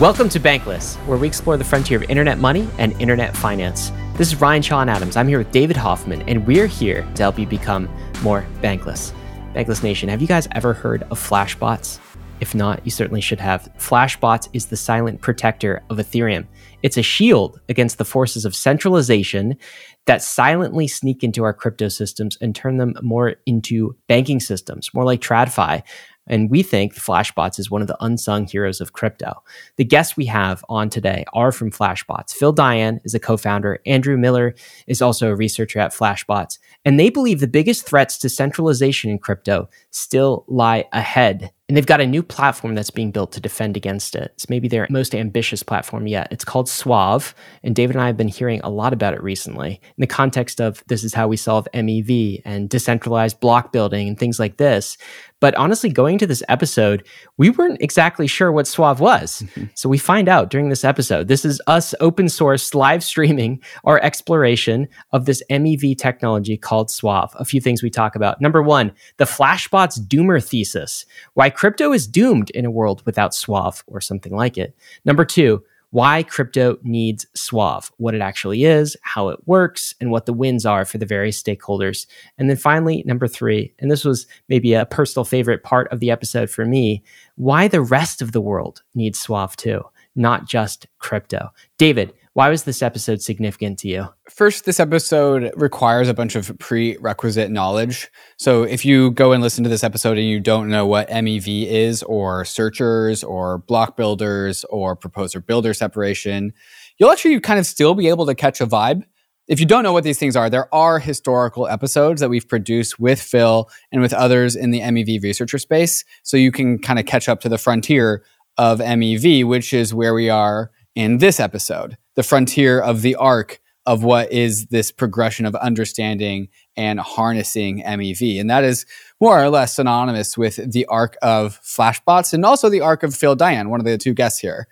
Welcome to Bankless, where we explore the frontier of internet money and internet finance. This is Ryan Sean Adams. I'm here with David Hoffman, and we're here to help you become more bankless. Bankless Nation, have you guys ever heard of Flashbots? If not, you certainly should have. Flashbots is the silent protector of Ethereum. It's a shield against the forces of centralization that silently sneak into our crypto systems and turn them more into banking systems, more like TradFi, and we think Flashbots is one of the unsung heroes of crypto. The guests we have on today are from Flashbots. Phil Daian is a co founder, Andrew Miller is also a researcher at Flashbots, and they believe the biggest threats to centralization in crypto still lie ahead. And they've got a new platform that's being built to defend against it. It's maybe their most ambitious platform yet. It's called Suave. And David and I have been hearing a lot about it recently in the context of this is how we solve MEV and decentralized block building and things like this. But honestly, going to this episode, we weren't exactly sure what Suave was. Mm-hmm. So we find out during this episode. This is us open source live streaming our exploration of this MEV technology called Suave. A few things we talk about. Number one, the Flashbots doomer thesis. Why crypto is doomed in a world without Suave or something like it. Number two, why crypto needs Suave, what it actually is, how it works, and what the wins are for the various stakeholders. And then finally, number three, and this was maybe a personal favorite part of the episode for me, why the rest of the world needs Suave too, not just crypto. David, why was this episode significant to you? First, this episode requires a bunch of prerequisite knowledge. So, if you go and listen to this episode and you don't know what MEV is, or searchers, or block builders, or proposer builder separation, you'll actually kind of still be able to catch a vibe. If you don't know what these things are, there are historical episodes that we've produced with Phil and with others in the MEV researcher space. So, you can kind of catch up to the frontier of MEV, which is where we are in this episode the frontier of the arc of what is this progression of understanding and harnessing MEV. And that is more or less synonymous with the arc of Flashbots and also the arc of Phil Daian, one of the two guests here.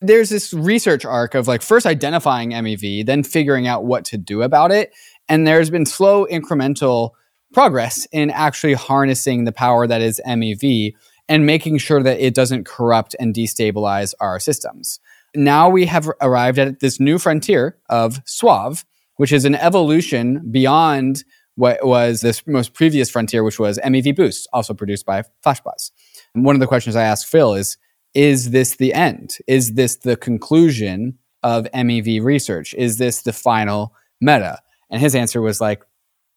There's this research arc of like first identifying MEV, then figuring out what to do about it. And there's been slow incremental progress in actually harnessing the power that is MEV and making sure that it doesn't corrupt and destabilize our systems now we have arrived at this new frontier of Suave, which is an evolution beyond what was this most previous frontier, which was MEV Boost, also produced by Flashbots. And one of the questions I asked Phil is, is this the end? Is this the conclusion of MEV research? Is this the final meta? And his answer was like,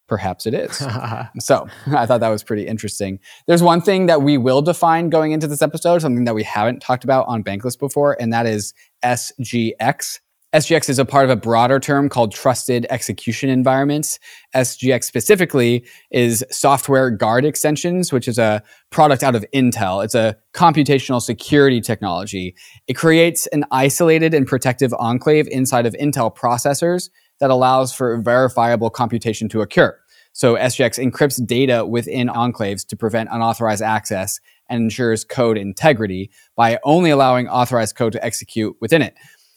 perhaps it is. so I thought that was pretty interesting. There's one thing that we will define going into this episode, something that we haven't talked about on Bankless before, and that is SGX. SGX is a part of a broader term called trusted execution environments. SGX specifically is software guard extensions, which is a product out of Intel. It's a computational security technology. It creates an isolated and protective enclave inside of Intel processors that allows for verifiable computation to occur. So SGX encrypts data within enclaves to prevent unauthorized access and ensures code integrity by only allowing authorized code to execute within it.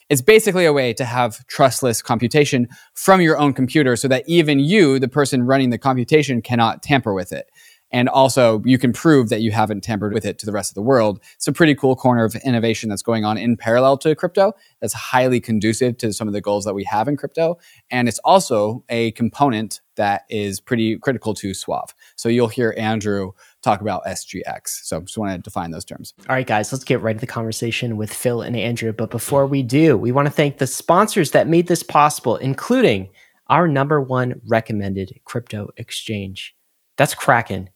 It's basically a way to have trustless computation from your own computer so that even you, the person running the computation, cannot tamper with it. And also, you can prove that you haven't tampered with it to the rest of the world. It's a pretty cool corner of innovation that's going on in parallel to crypto that's highly conducive to some of the goals that we have in crypto. And it's also a component that is pretty critical to Suave. So you'll hear Andrew talk about SGX. So just want to define those terms. All right, guys, let's get right to the conversation with Phil and Andrew. But before we do, we want to thank the sponsors that made this possible, including our number one recommended crypto exchange. That's Kraken.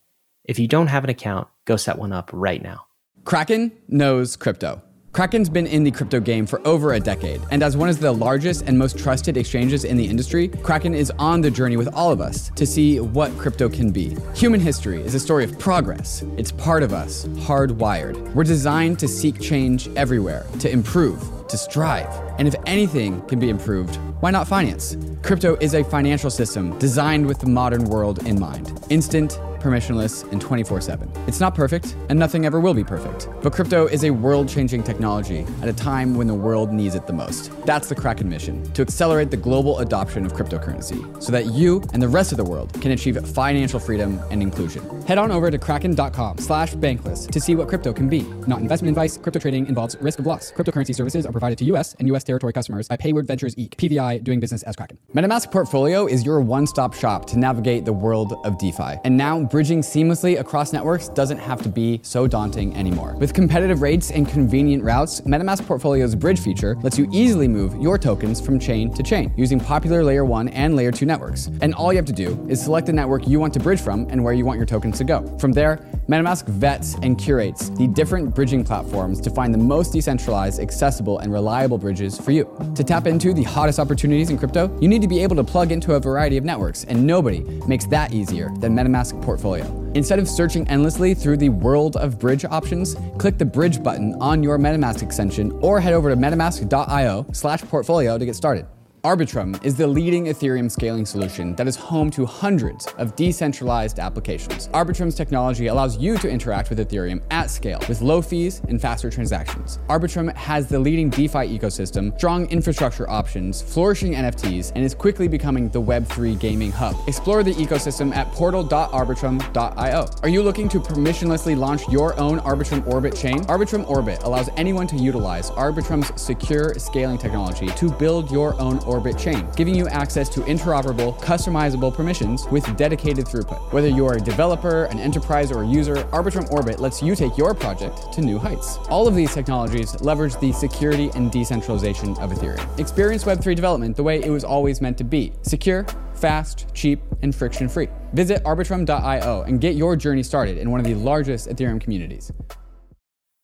If you don't have an account, go set one up right now. Kraken knows crypto. Kraken's been in the crypto game for over a decade, and as one of the largest and most trusted exchanges in the industry, Kraken is on the journey with all of us to see what crypto can be. Human history is a story of progress. It's part of us, hardwired. We're designed to seek change everywhere, to improve, to strive. And if anything can be improved, why not finance? Crypto is a financial system designed with the modern world in mind. Instant, permissionless, and 24 7. It's not perfect, and nothing ever will be perfect. But crypto is a world changing technology at a time when the world needs it the most. That's the Kraken mission to accelerate the global adoption of cryptocurrency so that you and the rest of the world can achieve financial freedom and inclusion. Head on over to kraken.com slash bankless to see what crypto can be. Not investment advice, crypto trading involves risk of loss. Cryptocurrency services are provided to US and US territory customers by Payward Ventures Inc., PVI, doing business as Kraken. MetaMask Portfolio is your one stop shop to navigate the world of DeFi. And now bridging seamlessly across networks doesn't have to be so daunting anymore. With competitive rates and convenient routes, MetaMask Portfolio's bridge feature lets you easily move your tokens from chain to chain using popular layer 1 and layer 2 networks. And all you have to do is select the network you want to bridge from and where you want your tokens to go. From there, MetaMask vets and curates the different bridging platforms to find the most decentralized, accessible, and reliable bridges for you. To tap into the hottest opportunities in crypto, you need to be able to plug into a variety of networks, and nobody makes that easier than MetaMask Portfolio. Instead of searching endlessly through the world of bridge options, click the bridge button on your MetaMask extension or head over to metamask.io slash portfolio to get started. Arbitrum is the leading Ethereum scaling solution that is home to hundreds of decentralized applications. Arbitrum's technology allows you to interact with Ethereum at scale with low fees and faster transactions. Arbitrum has the leading DeFi ecosystem, strong infrastructure options, flourishing NFTs, and is quickly becoming the Web3 gaming hub. Explore the ecosystem at portal.arbitrum.io. Are you looking to permissionlessly launch your own Arbitrum Orbit chain? Arbitrum Orbit allows anyone to utilize Arbitrum's secure scaling technology to build your own Orbit chain, giving you access to interoperable, customizable permissions with dedicated throughput. Whether you are a developer, an enterprise, or a user, Arbitrum Orbit lets you take your project to new heights. All of these technologies leverage the security and decentralization of Ethereum. Experience Web3 development the way it was always meant to be secure, fast, cheap, and friction free. Visit arbitrum.io and get your journey started in one of the largest Ethereum communities.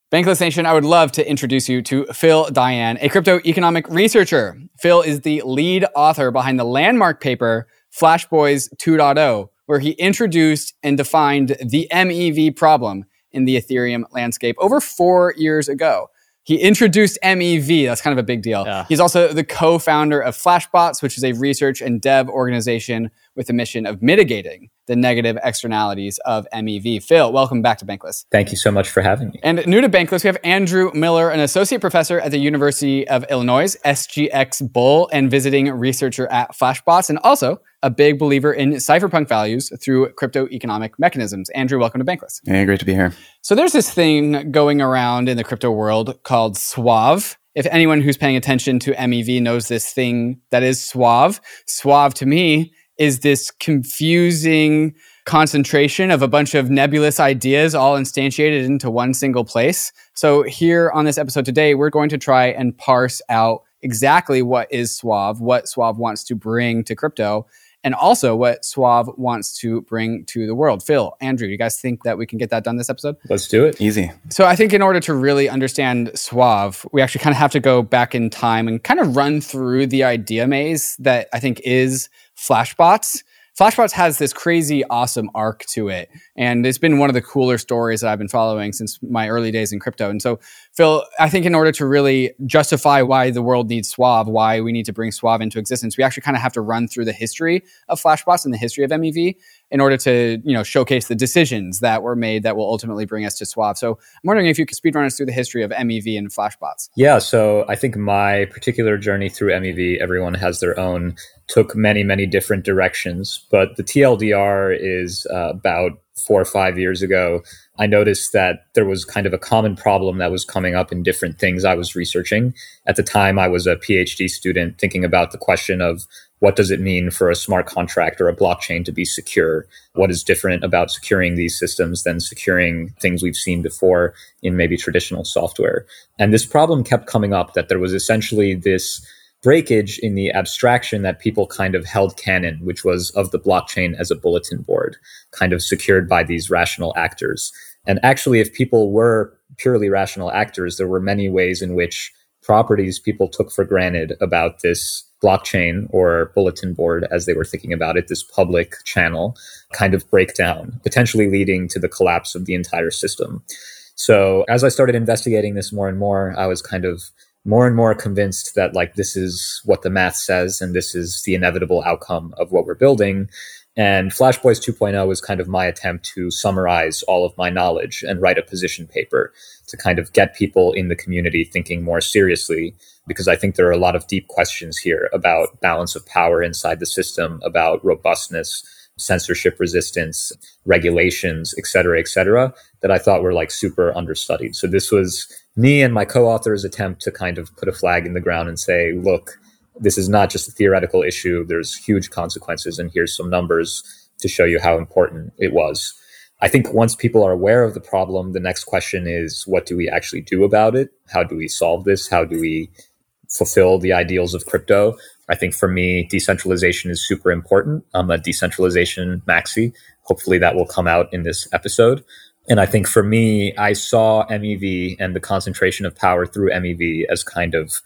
Bankless Nation, I would love to introduce you to Phil Daian, a crypto economic researcher. Phil is the lead author behind the landmark paper Flashboys 2.0, where he introduced and defined the MEV problem in the Ethereum landscape over four years ago. He introduced MEV. That's kind of a big deal. Yeah. He's also the co-founder of Flashbots, which is a research and dev organization with the mission of mitigating the negative externalities of MEV. Phil, welcome back to Bankless. Thank you so much for having me. And new to Bankless, we have Andrew Miller, an associate professor at the University of Illinois, SGX Bull, and visiting researcher at Flashbots, and also a big believer in cypherpunk values through crypto economic mechanisms. Andrew, welcome to Bankless. Hey, great to be here. So there's this thing going around in the crypto world called Suave. If anyone who's paying attention to MEV knows this thing that is Suave, Suave to me is this confusing concentration of a bunch of nebulous ideas all instantiated into one single place. So here on this episode today, we're going to try and parse out exactly what is Suave, what Suave wants to bring to crypto, and also what Suave wants to bring to the world. Phil, Andrew, you guys think that we can get that done this episode? Let's do it. Easy. So I think in order to really understand Suave, we actually kind of have to go back in time and kind of run through the idea maze that I think is Flashbots. Flashbots has this crazy, awesome arc to it. And it's been one of the cooler stories that I've been following since my early days in crypto. And so, Phil, I think in order to really justify why the world needs Suave, why we need to bring Suave into existence, we actually kind of have to run through the history of Flashbots and the history of MEV in order to, you know, showcase the decisions that were made that will ultimately bring us to Suave. So I'm wondering if you could speedrun us through the history of MEV and Flashbots. Yeah. So I think my particular journey through MEV, everyone has their own took many, many different directions. But the TLDR is uh, about four or five years ago. I noticed that there was kind of a common problem that was coming up in different things I was researching. At the time, I was a PhD student thinking about the question of what does it mean for a smart contract or a blockchain to be secure? What is different about securing these systems than securing things we've seen before in maybe traditional software? And this problem kept coming up that there was essentially this breakage in the abstraction that people kind of held canon, which was of the blockchain as a bulletin board, kind of secured by these rational actors. And actually, if people were purely rational actors, there were many ways in which properties people took for granted about this blockchain or bulletin board as they were thinking about it, this public channel kind of break down, potentially leading to the collapse of the entire system. So as I started investigating this more and more, I was kind of more and more convinced that like this is what the math says and this is the inevitable outcome of what we're building And Flash Boys 2.0 was kind of my attempt to summarize all of my knowledge and write a position paper to kind of get people in the community thinking more seriously. Because I think there are a lot of deep questions here about balance of power inside the system, about robustness, censorship resistance, regulations, et cetera, et cetera, that I thought were like super understudied. So this was me and my co-author's attempt to kind of put a flag in the ground and say, look, this is not just a theoretical issue. There's huge consequences, and here's some numbers to show you how important it was. I think once people are aware of the problem, the next question is what do we actually do about it? How do we solve this? How do we fulfill the ideals of crypto? I think for me, decentralization is super important. I'm a decentralization maxi. Hopefully that will come out in this episode. And I think for me, I saw MEV and the concentration of power through MEV as kind of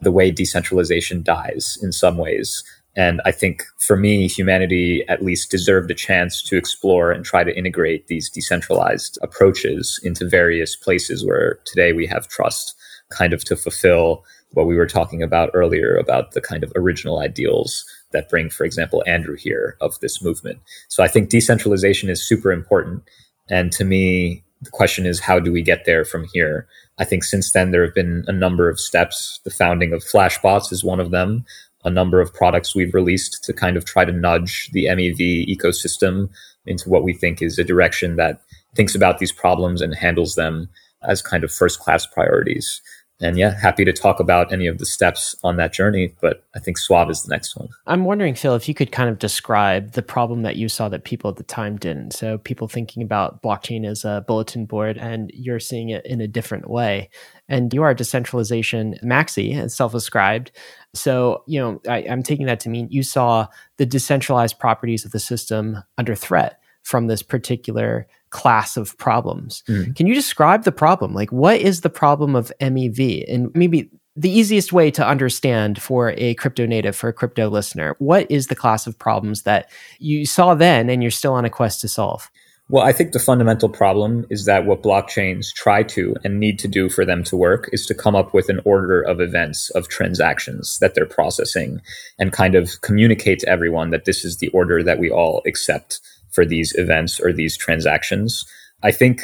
the way decentralization dies in some ways. And I think for me, humanity at least deserved a chance to explore and try to integrate these decentralized approaches into various places where today we have trust, kind of to fulfill what we were talking about earlier about the kind of original ideals that bring, for example, Andrew here of this movement. So I think decentralization is super important. And to me, the question is, how do we get there from here? I think since then, there have been a number of steps. The founding of Flashbots is one of them. A number of products we've released to kind of try to nudge the MEV ecosystem into what we think is a direction that thinks about these problems and handles them as kind of first class priorities and yeah, happy to talk about any of the steps on that journey. But I think Suave is the next one. I'm wondering, Phil, if you could kind of describe the problem that you saw that people at the time didn't. So people thinking about blockchain as a bulletin board, and you're seeing it in a different way. And you are a decentralization maxi and self-ascribed. So, you know, I, I'm taking that to mean you saw the decentralized properties of the system under threat from this particular class of problems. Mm. Can you describe the problem? Like, what is the problem of MEV? And maybe the easiest way to understand for a crypto native, for a crypto listener, what is the class of problems that you saw then and you're still on a quest to solve? Well, I think the fundamental problem is that what blockchains try to and need to do for them to work is to come up with an order of events, of transactions that they're processing and kind of communicate to everyone that this is the order that we all accept for these events or these transactions. I think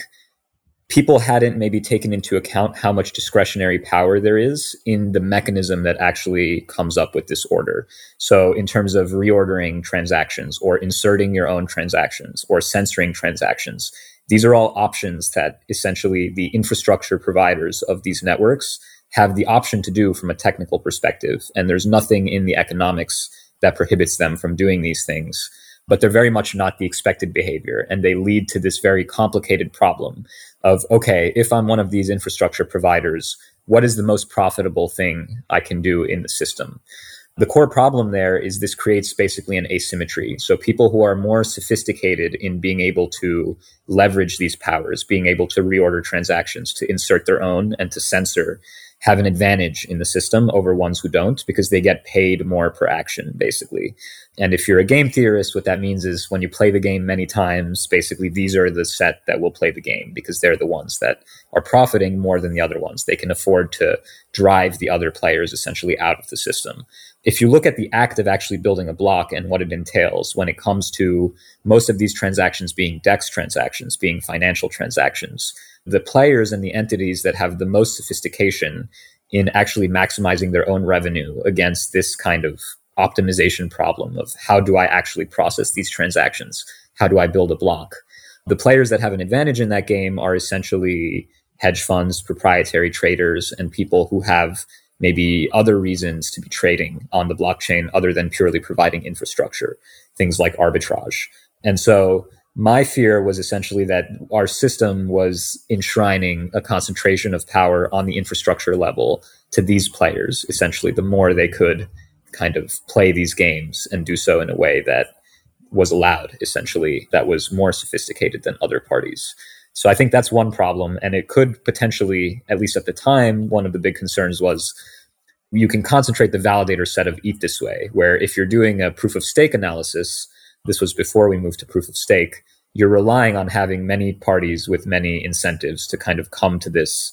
people hadn't maybe taken into account how much discretionary power there is in the mechanism that actually comes up with this order. So, in terms of reordering transactions or inserting your own transactions or censoring transactions, these are all options that essentially the infrastructure providers of these networks have the option to do from a technical perspective. And there's nothing in the economics that prohibits them from doing these things but they're very much not the expected behavior. And they lead to this very complicated problem of, okay, if I'm one of these infrastructure providers, what is the most profitable thing I can do in the system? The core problem there is this creates basically an asymmetry. So people who are more sophisticated in being able to leverage these powers, being able to reorder transactions, to insert their own and to censor, have an advantage in the system over ones who don't because they get paid more per action, basically. And if you're a game theorist, what that means is when you play the game many times, basically these are the set that will play the game because they're the ones that are profiting more than the other ones. They can afford to drive the other players essentially out of the system. If you look at the act of actually building a block and what it entails when it comes to most of these transactions being DEX transactions, being financial transactions, the players and the entities that have the most sophistication in actually maximizing their own revenue against this kind of optimization problem of how do I actually process these transactions? How do I build a block? The players that have an advantage in that game are essentially hedge funds, proprietary traders, and people who have maybe other reasons to be trading on the blockchain other than purely providing infrastructure, things like arbitrage. And so my fear was essentially that our system was enshrining a concentration of power on the infrastructure level to these players. Essentially, the more they could kind of play these games and do so in a way that was allowed, essentially, that was more sophisticated than other parties. So I think that's one problem. And it could potentially, at least at the time, one of the big concerns was you can concentrate the validator set of ETH this way, where if you're doing a proof of stake analysis, this was before we moved to proof of stake, you're relying on having many parties with many incentives to kind of come to this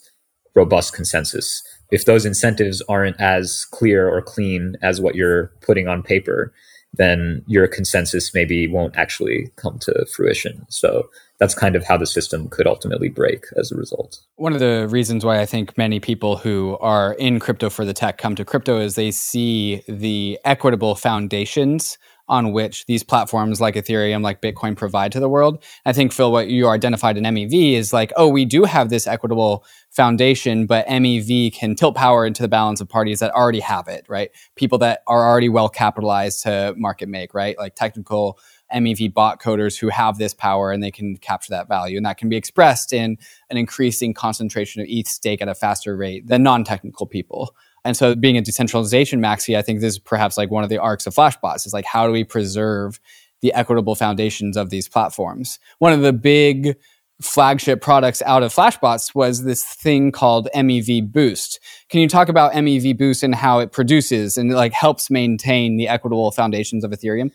robust consensus. If those incentives aren't as clear or clean as what you're putting on paper, then your consensus maybe won't actually come to fruition. So that's kind of how the system could ultimately break as a result. One of the reasons why I think many people who are in crypto for the tech come to crypto is they see the equitable foundations on which these platforms like Ethereum, like Bitcoin provide to the world. I think, Phil, what you identified in MEV is like, oh, we do have this equitable foundation, but MEV can tilt power into the balance of parties that already have it, right? People that are already well capitalized to market make, right? Like technical MEV bot coders who have this power and they can capture that value. And that can be expressed in an increasing concentration of ETH stake at a faster rate than non technical people. And so being a decentralization maxi, I think this is perhaps like one of the arcs of Flashbots is like, how do we preserve the equitable foundations of these platforms? One of the big flagship products out of Flashbots was this thing called MEV Boost. Can you talk about MEV Boost and how it produces and like helps maintain the equitable foundations of Ethereum?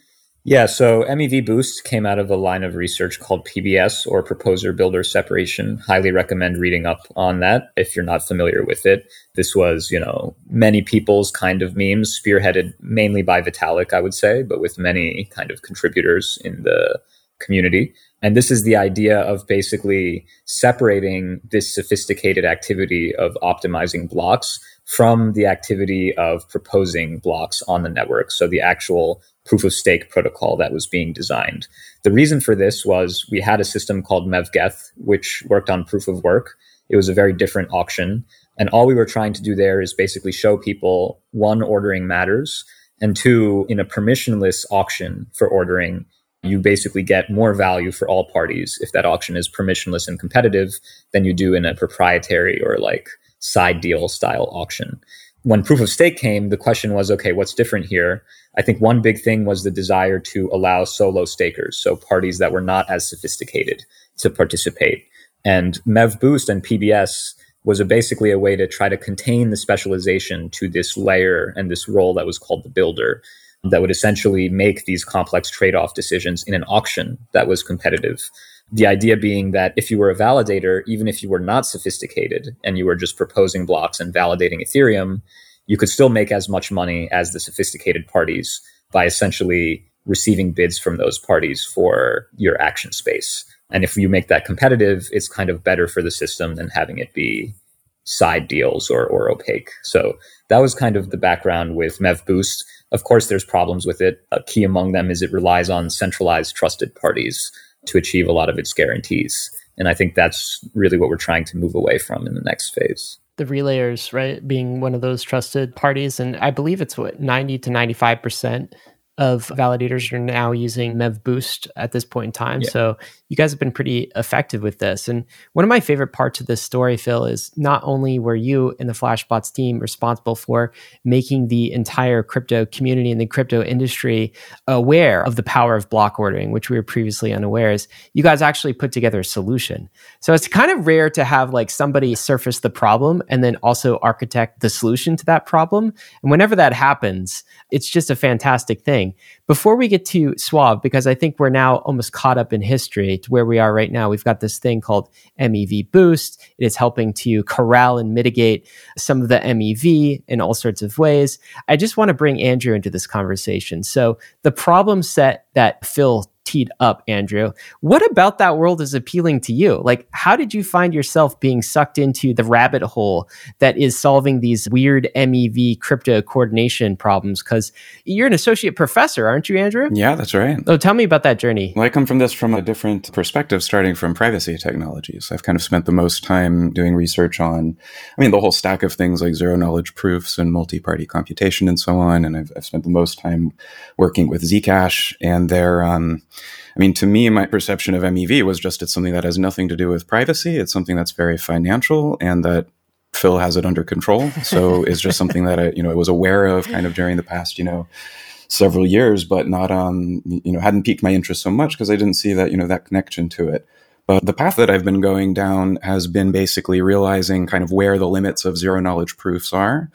Yeah, so MEV Boost came out of a line of research called PBS or Proposer Builder Separation. Highly recommend reading up on that if you're not familiar with it. This was, you know, many people's kind of memes, spearheaded mainly by Vitalik, I would say, but with many kind of contributors in the community. And this is the idea of basically separating this sophisticated activity of optimizing blocks from the activity of proposing blocks on the network. So the actual proof of stake protocol that was being designed. The reason for this was we had a system called MEVGeth, which worked on proof of work. It was a very different auction. And all we were trying to do there is basically show people one, ordering matters, and two, in a permissionless auction for ordering, you basically get more value for all parties if that auction is permissionless and competitive than you do in a proprietary or like side deal style auction. When proof of stake came, the question was okay, what's different here? I think one big thing was the desire to allow solo stakers, so parties that were not as sophisticated to participate. And MEV Boost and PBS was a basically a way to try to contain the specialization to this layer and this role that was called the builder that would essentially make these complex trade-off decisions in an auction that was competitive. The idea being that if you were a validator, even if you were not sophisticated and you were just proposing blocks and validating Ethereum, you could still make as much money as the sophisticated parties by essentially receiving bids from those parties for your action space. And if you make that competitive, it's kind of better for the system than having it be side deals or, or opaque. So that was kind of the background with MEV Boost. Of course, there's problems with it. A key among them is it relies on centralized trusted parties to achieve a lot of its guarantees. And I think that's really what we're trying to move away from in the next phase the relayers, right, being one of those trusted parties. And I believe it's what 90 to 95% of validators are now using Mev Boost at this point in time. Yeah. So you guys have been pretty effective with this. And one of my favorite parts of this story, Phil, is not only were you and the Flashbots team responsible for making the entire crypto community and the crypto industry aware of the power of block ordering, which we were previously unaware is, you guys actually put together a solution. So it's kind of rare to have like somebody surface the problem and then also architect the solution to that problem. And whenever that happens, it's just a fantastic thing. Before we get to Suave, because I think we're now almost caught up in history where we are right now, we've got this thing called MEV Boost. It is helping to corral and mitigate some of the MEV in all sorts of ways. I just want to bring Andrew into this conversation. So, the problem set that Phil teed up, Andrew. What about that world is appealing to you? Like, how did you find yourself being sucked into the rabbit hole that is solving these weird MEV crypto coordination problems? Because you're an associate professor, aren't you, Andrew? Yeah, that's right. Oh, tell me about that journey. Well, I come from this from a different perspective, starting from privacy technologies. I've kind of spent the most time doing research on, I mean, the whole stack of things like zero knowledge proofs and multi party computation and so on. And I've, I've, spent the most time working with Zcash and their, um, I mean, to me, my perception of MEV was just it's something that has nothing to do with privacy. It's something that's very financial and that Phil has it under control. So it's just something that I, you know, I was aware of kind of during the past, you know, several years, but not, um, you know, hadn't piqued my interest so much because I didn't see that, you know, that connection to it. But the path that I've been going down has been basically realizing kind of where the limits of zero knowledge proofs are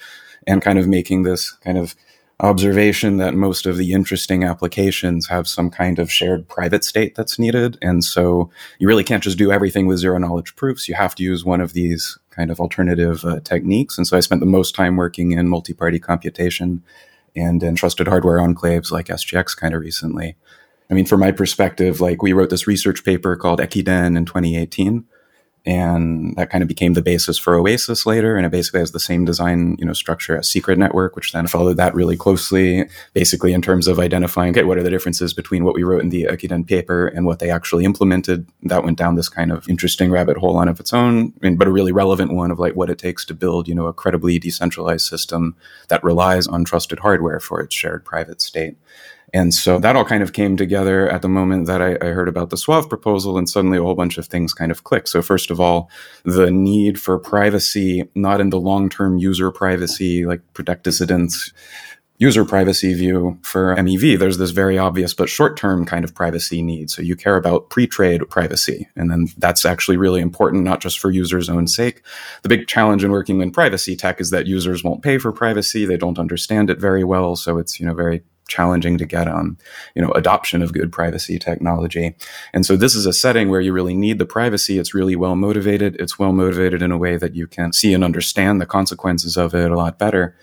and kind of making this kind of observation that most of the interesting applications have some kind of shared private state that's needed. And so you really can't just do everything with zero knowledge proofs. You have to use one of these kind of alternative uh, techniques. And so I spent the most time working in multi party computation and in trusted hardware enclaves like SGX kind of recently. I mean, from my perspective, like we wrote this research paper called Ekiden in 2018 and that kind of became the basis for Oasis later. And it basically has the same design, you know, structure as Secret Network, which then followed that really closely, basically in terms of identifying, okay, what are the differences between what we wrote in the Ekiden paper and what they actually implemented. That went down this kind of interesting rabbit hole on of its own, but a really relevant one of like what it takes to build, you know, a credibly decentralized system that relies on trusted hardware for its shared private state. And so that all kind of came together at the moment that I, I, heard about the Suave proposal, and suddenly a whole bunch of things kind of clicked. So, first of all, the need for privacy, not in the long term user privacy, like protect dissidents, user privacy view for MEV, there's this very obvious but short term kind of privacy need. So, you care about pre trade privacy. And then that's actually really important, not just for users' own sake. The big challenge in working in privacy tech is that users won't pay for privacy. They don't understand it very well. So, it's, you know, very challenging to get on, you know, adoption of good privacy technology. And so this is a setting where you really need the privacy. It's really well motivated. It's well motivated in a way that you can see and understand the consequences of it a lot better.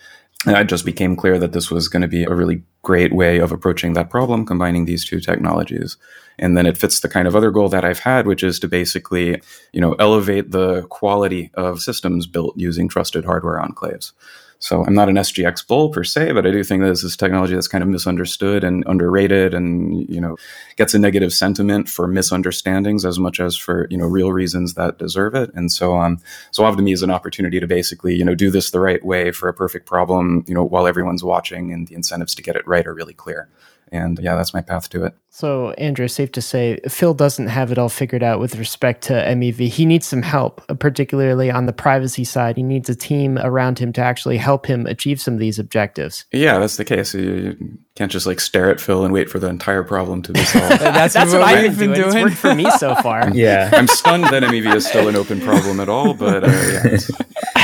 And it just became clear that this was going to be a really great way of approaching that problem, combining these two technologies. And then it fits the kind of other goal that I've had, which is to basically, you know, elevate the quality of systems built using trusted hardware enclaves. So I'm not an SGX bull per se, but I do think that this is technology that's kind of misunderstood and underrated and, you know, gets a negative sentiment for misunderstandings as much as for, you know, real reasons that deserve it. And so, um, Suave to me is an opportunity to basically, you know, do this the right way for a perfect problem, you know, while everyone's watching and the incentives to get it right are really clear. And yeah, that's my path to it. So, Andrew, safe to say, Phil doesn't have it all figured out with respect to MEV. He needs some help, uh, particularly on the privacy side. He needs a team around him to actually help him achieve some of these objectives. Yeah, that's the case. You can't just like stare at Phil and wait for the entire problem to be solved. that's, that's what, what I've been doing. doing. It's worked for me so far. yeah. I'm stunned that MEV is still an open problem at all, but uh, yeah.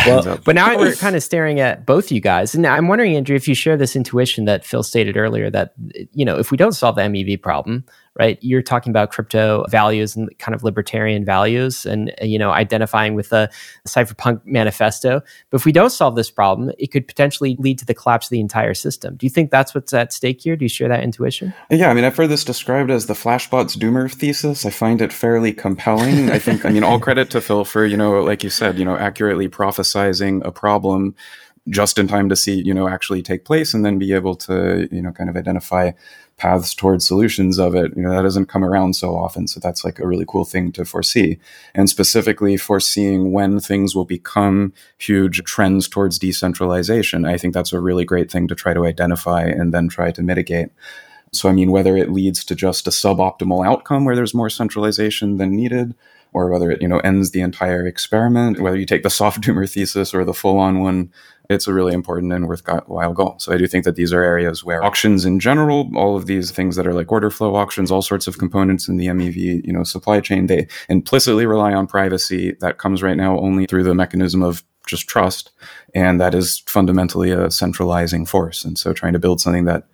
well, but now we're kind of staring at both you guys. And I'm wondering, Andrew, if you share this intuition that Phil stated earlier that, you know, if we don't solve the MEV problem, problem right? You're talking about crypto values and kind of libertarian values and you know identifying with the cypherpunk manifesto. But if we don't solve this problem it could potentially lead to the collapse of the entire system. Do you think that's what's at stake here? Do you share that intuition? Yeah i mean i've heard this described as the flashbots doomer thesis. I find it fairly compelling. I think i mean all credit to phil for you know like you said you know accurately prophesizing a problem just in time to see you know actually take place and then be able to you know kind of identify paths towards solutions of it. You know, that doesn't come around so often. So that's like a really cool thing to foresee. And specifically foreseeing when things will become huge trends towards decentralization. I think that's a really great thing to try to identify and then try to mitigate. So, I mean, whether it leads to just a suboptimal outcome where there's more centralization than needed, or whether it, you know, ends the entire experiment, whether you take the soft doomer thesis or the full on one, it's a really important and worthwhile goal. So I do think that these are areas where auctions in general, all of these things that are like order flow auctions, all sorts of components in the MEV, you know, supply chain, they implicitly rely on privacy that comes right now only through the mechanism of just trust. And that is fundamentally a centralizing force. And so trying to build something that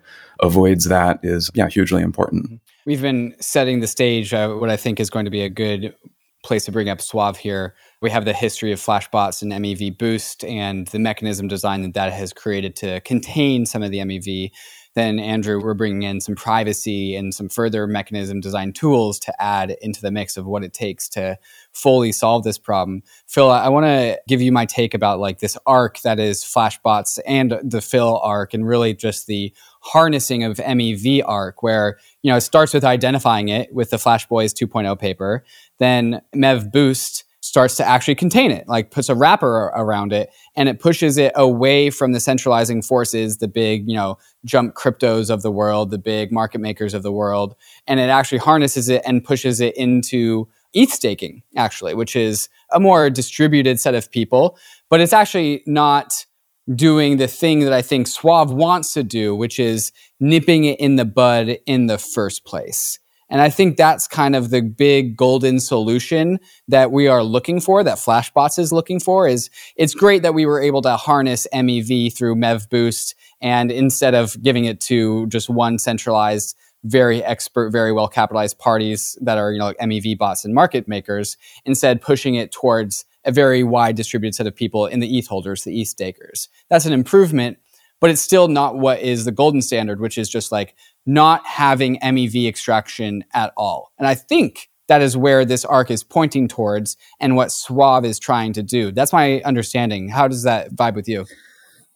avoids that is, yeah, hugely important. We've been setting the stage, uh, what I think is going to be a good place to bring up Suave here. We have the history of Flashbots and MEV Boost and the mechanism design that that has created to contain some of the MEV. Then, Andrew, we're bringing in some privacy and some further mechanism design tools to add into the mix of what it takes to fully solve this problem. Phil, I want to give you my take about like this arc that is Flashbots and the Phil arc, and really just the harnessing of MEV arc, where you know it starts with identifying it with the Flashboys 2.0 paper, then Mev Boost starts to actually contain it, like puts a wrapper around it and it pushes it away from the centralizing forces, the big, you know, jump cryptos of the world, the big market makers of the world. And it actually harnesses it and pushes it into ETH staking, actually, which is a more distributed set of people, but it's actually not doing the thing that I think Suave wants to do, which is nipping it in the bud in the first place. And I think that's kind of the big golden solution that we are looking for, that Flashbots is looking for, is it's great that we were able to harness MEV through MEV Boost. And instead of giving it to just one centralized, very expert, very well capitalized parties that are, you know, like MEV bots and market makers, instead pushing it towards a very wide distributed set of people in the ETH holders, the ETH stakers. That's an improvement but it's still not what is the golden standard, which is just like not having MEV extraction at all. And I think that is where this arc is pointing towards and what Suave is trying to do. That's my understanding. How does that vibe with you?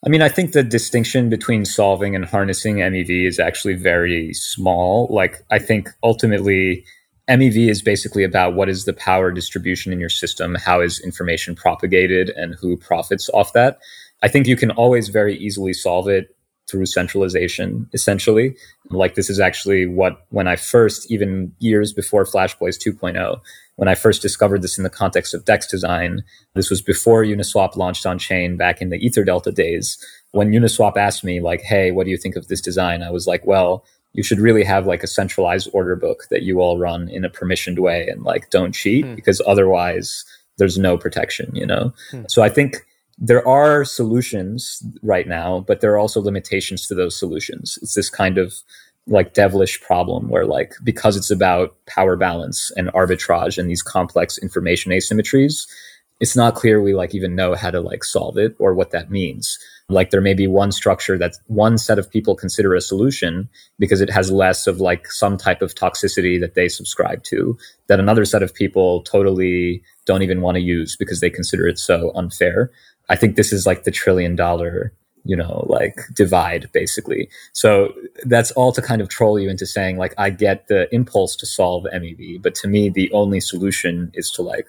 I mean, I think the distinction between solving and harnessing MEV is actually very small. Like, I think ultimately, MEV is basically about what is the power distribution in your system, how is information propagated, and who profits off that. I think you can always very easily solve it through centralization, essentially. Like this is actually what, when I first, even years before Flash Boys 2.0, when I first discovered this in the context of DEX design, this was before Uniswap launched on chain back in the Ether Delta days. When Uniswap asked me, like, hey, what do you think of this design? I was like, well, you should really have like a centralized order book that you all run in a permissioned way and like don't cheat hmm. because otherwise there's no protection, you know? Hmm. So I think there are solutions right now, but there are also limitations to those solutions. It's this kind of like devilish problem where like because it's about power balance and arbitrage and these complex information asymmetries, it's not clear we like even know how to like solve it or what that means. Like there may be one structure that one set of people consider a solution because it has less of like some type of toxicity that they subscribe to that another set of people totally don't even want to use because they consider it so unfair. I think this is like the trillion dollar, you know, like divide basically. So that's all to kind of troll you into saying like, I get the impulse to solve MEV, but to me, the only solution is to like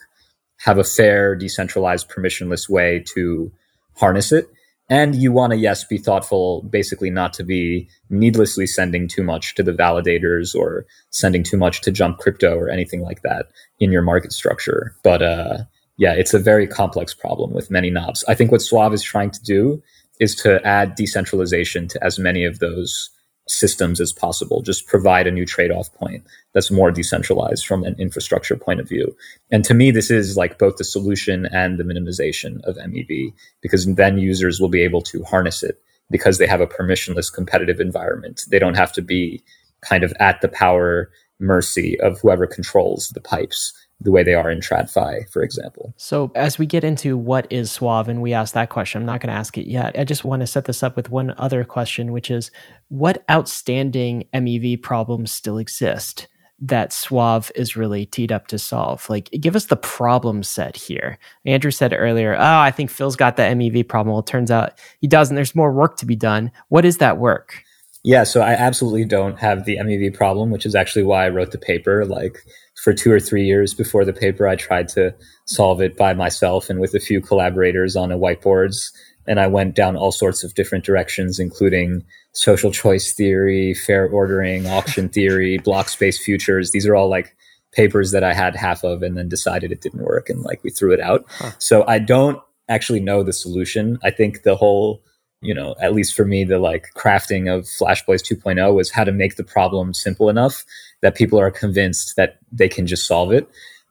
have a fair, decentralized, permissionless way to harness it. And you want to, yes, be thoughtful, basically not to be needlessly sending too much to the validators or sending too much to jump crypto or anything like that in your market structure. But, uh, yeah, it's a very complex problem with many knobs. I think what Suave is trying to do is to add decentralization to as many of those systems as possible. Just provide a new trade off point that's more decentralized from an infrastructure point of view. And to me, this is like both the solution and the minimization of MEV because then users will be able to harness it because they have a permissionless competitive environment. They don't have to be kind of at the power mercy of whoever controls the pipes the way they are in TradFi, for example. So, as we get into what is Suave, and we ask that question, I'm not going to ask it yet. I just want to set this up with one other question, which is what outstanding MEV problems still exist that Suave is really teed up to solve? Like, give us the problem set here. Andrew said earlier, oh, I think Phil's got the MEV problem. Well, it turns out he doesn't. There's more work to be done. What is that work? Yeah, so I absolutely don't have the MEV problem, which is actually why I wrote the paper. Like, for two or three years before the paper, I tried to solve it by myself and with a few collaborators on a whiteboards. And I went down all sorts of different directions, including social choice theory, fair ordering, auction theory, block space futures. These are all like papers that I had half of and then decided it didn't work and like we threw it out. Huh. So I don't actually know the solution. I think the whole you know, at least for me, the like crafting of FlashBoys 2.0 was how to make the problem simple enough that people are convinced that they can just solve it.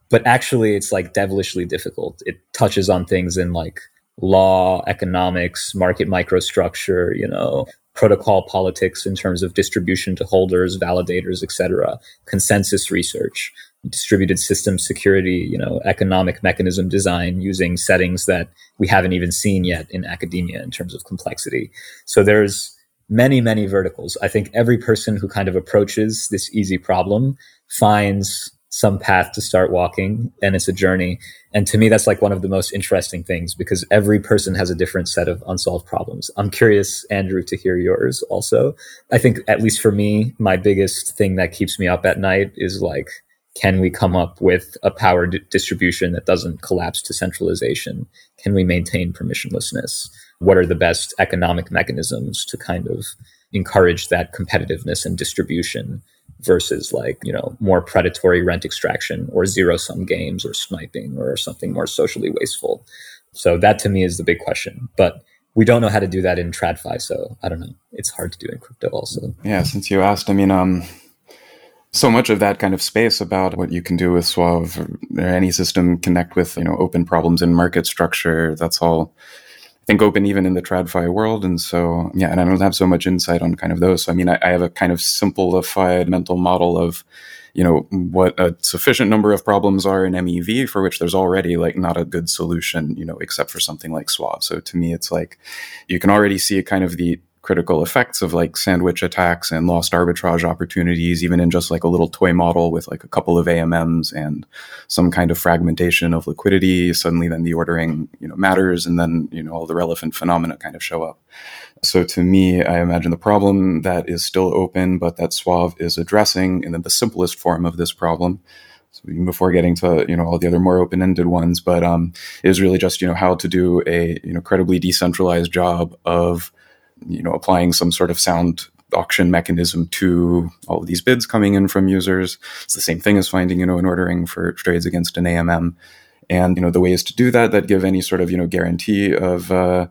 But actually, it's like devilishly difficult. It touches on things in like law, economics, market microstructure, you know, protocol politics in terms of distribution to holders, validators, etc., consensus research, distributed system security, you know, economic mechanism design using settings that we haven't even seen yet in academia in terms of complexity. So there's many, many verticals. I think every person who kind of approaches this easy problem finds some path to start walking and it's a journey. And to me, that's like one of the most interesting things because every person has a different set of unsolved problems. I'm curious, Andrew, to hear yours also. I think, at least for me, my biggest thing that keeps me up at night is like, can we come up with a power distribution that doesn't collapse to centralization? Can we maintain permissionlessness? what are the best economic mechanisms to kind of encourage that competitiveness and distribution versus like you know more predatory rent extraction or zero sum games or sniping or something more socially wasteful so that to me is the big question but we don't know how to do that in tradfi so i don't know it's hard to do in crypto also yeah since you asked i mean um so much of that kind of space about what you can do with Suave or any system connect with, you know, open problems in market structure. That's all I think open even in the TradFi world. And so, yeah, and I don't have so much insight on kind of those. So, I mean, I, I have a kind of simplified mental model of, you know, what a sufficient number of problems are in MEV for which there's already like not a good solution, you know, except for something like Suave. So to me, it's like you can already see kind of the critical effects of like sandwich attacks and lost arbitrage opportunities, even in just like a little toy model with like a couple of AMMs and some kind of fragmentation of liquidity. Suddenly, then the ordering you know matters, and then you know all the relevant phenomena kind of show up. So to me, I imagine the problem that is still open, but that Suave is addressing, and then the simplest form of this problem so even before getting to you know all the other more open-ended ones but um, is really just you know how to do a you know credibly decentralized job of you know applying some sort of sound auction mechanism to all of these bids coming in from users. It's the same thing as finding you know an ordering for trades against an amm and you know the ways to do that that give any sort of you know guarantee of uh,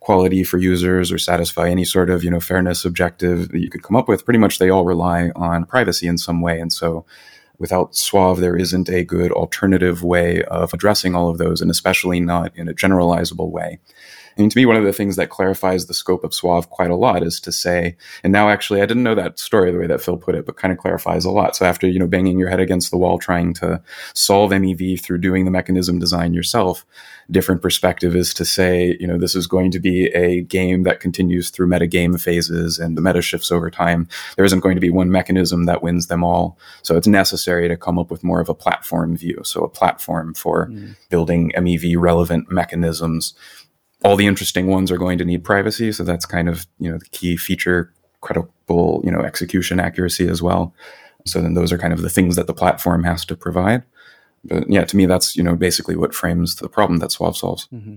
quality for users or satisfy any sort of you know fairness objective that you could come up with pretty much they all rely on privacy in some way. And so without Suave, there isn't a good alternative way of addressing all of those, and especially not in a generalizable way. I mean, to me, one of the things that clarifies the scope of Suave quite a lot is to say, and now actually, I didn't know that story the way that Phil put it, but kind of clarifies a lot. So after, you know, banging your head against the wall trying to solve MEV through doing the mechanism design yourself, different perspective is to say, you know, this is going to be a game that continues through meta game phases and the meta shifts over time. There isn't going to be one mechanism that wins them all. So it's necessary to come up with more of a platform view. So a platform for mm. building MEV relevant mechanisms all the interesting ones are going to need privacy. So that's kind of, you know, the key feature, credible, you know, execution accuracy as well. So then those are kind of the things that the platform has to provide. But yeah, to me, that's, you know, basically what frames the problem that Suave solves. Mm-hmm.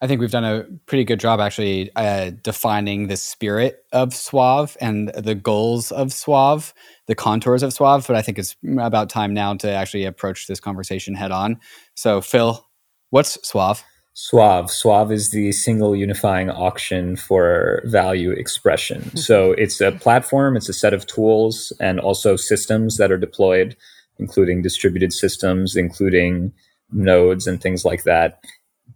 I think we've done a pretty good job actually uh, defining the spirit of Suave and the goals of Suave, the contours of Suave. But I think it's about time now to actually approach this conversation head on. So, Phil, what's Suave? Suave. Suave is the single unifying auction for value expression. Hmm. so it's a platform, it's a set of tools and also systems that are deployed, including distributed systems, including nodes and things like that,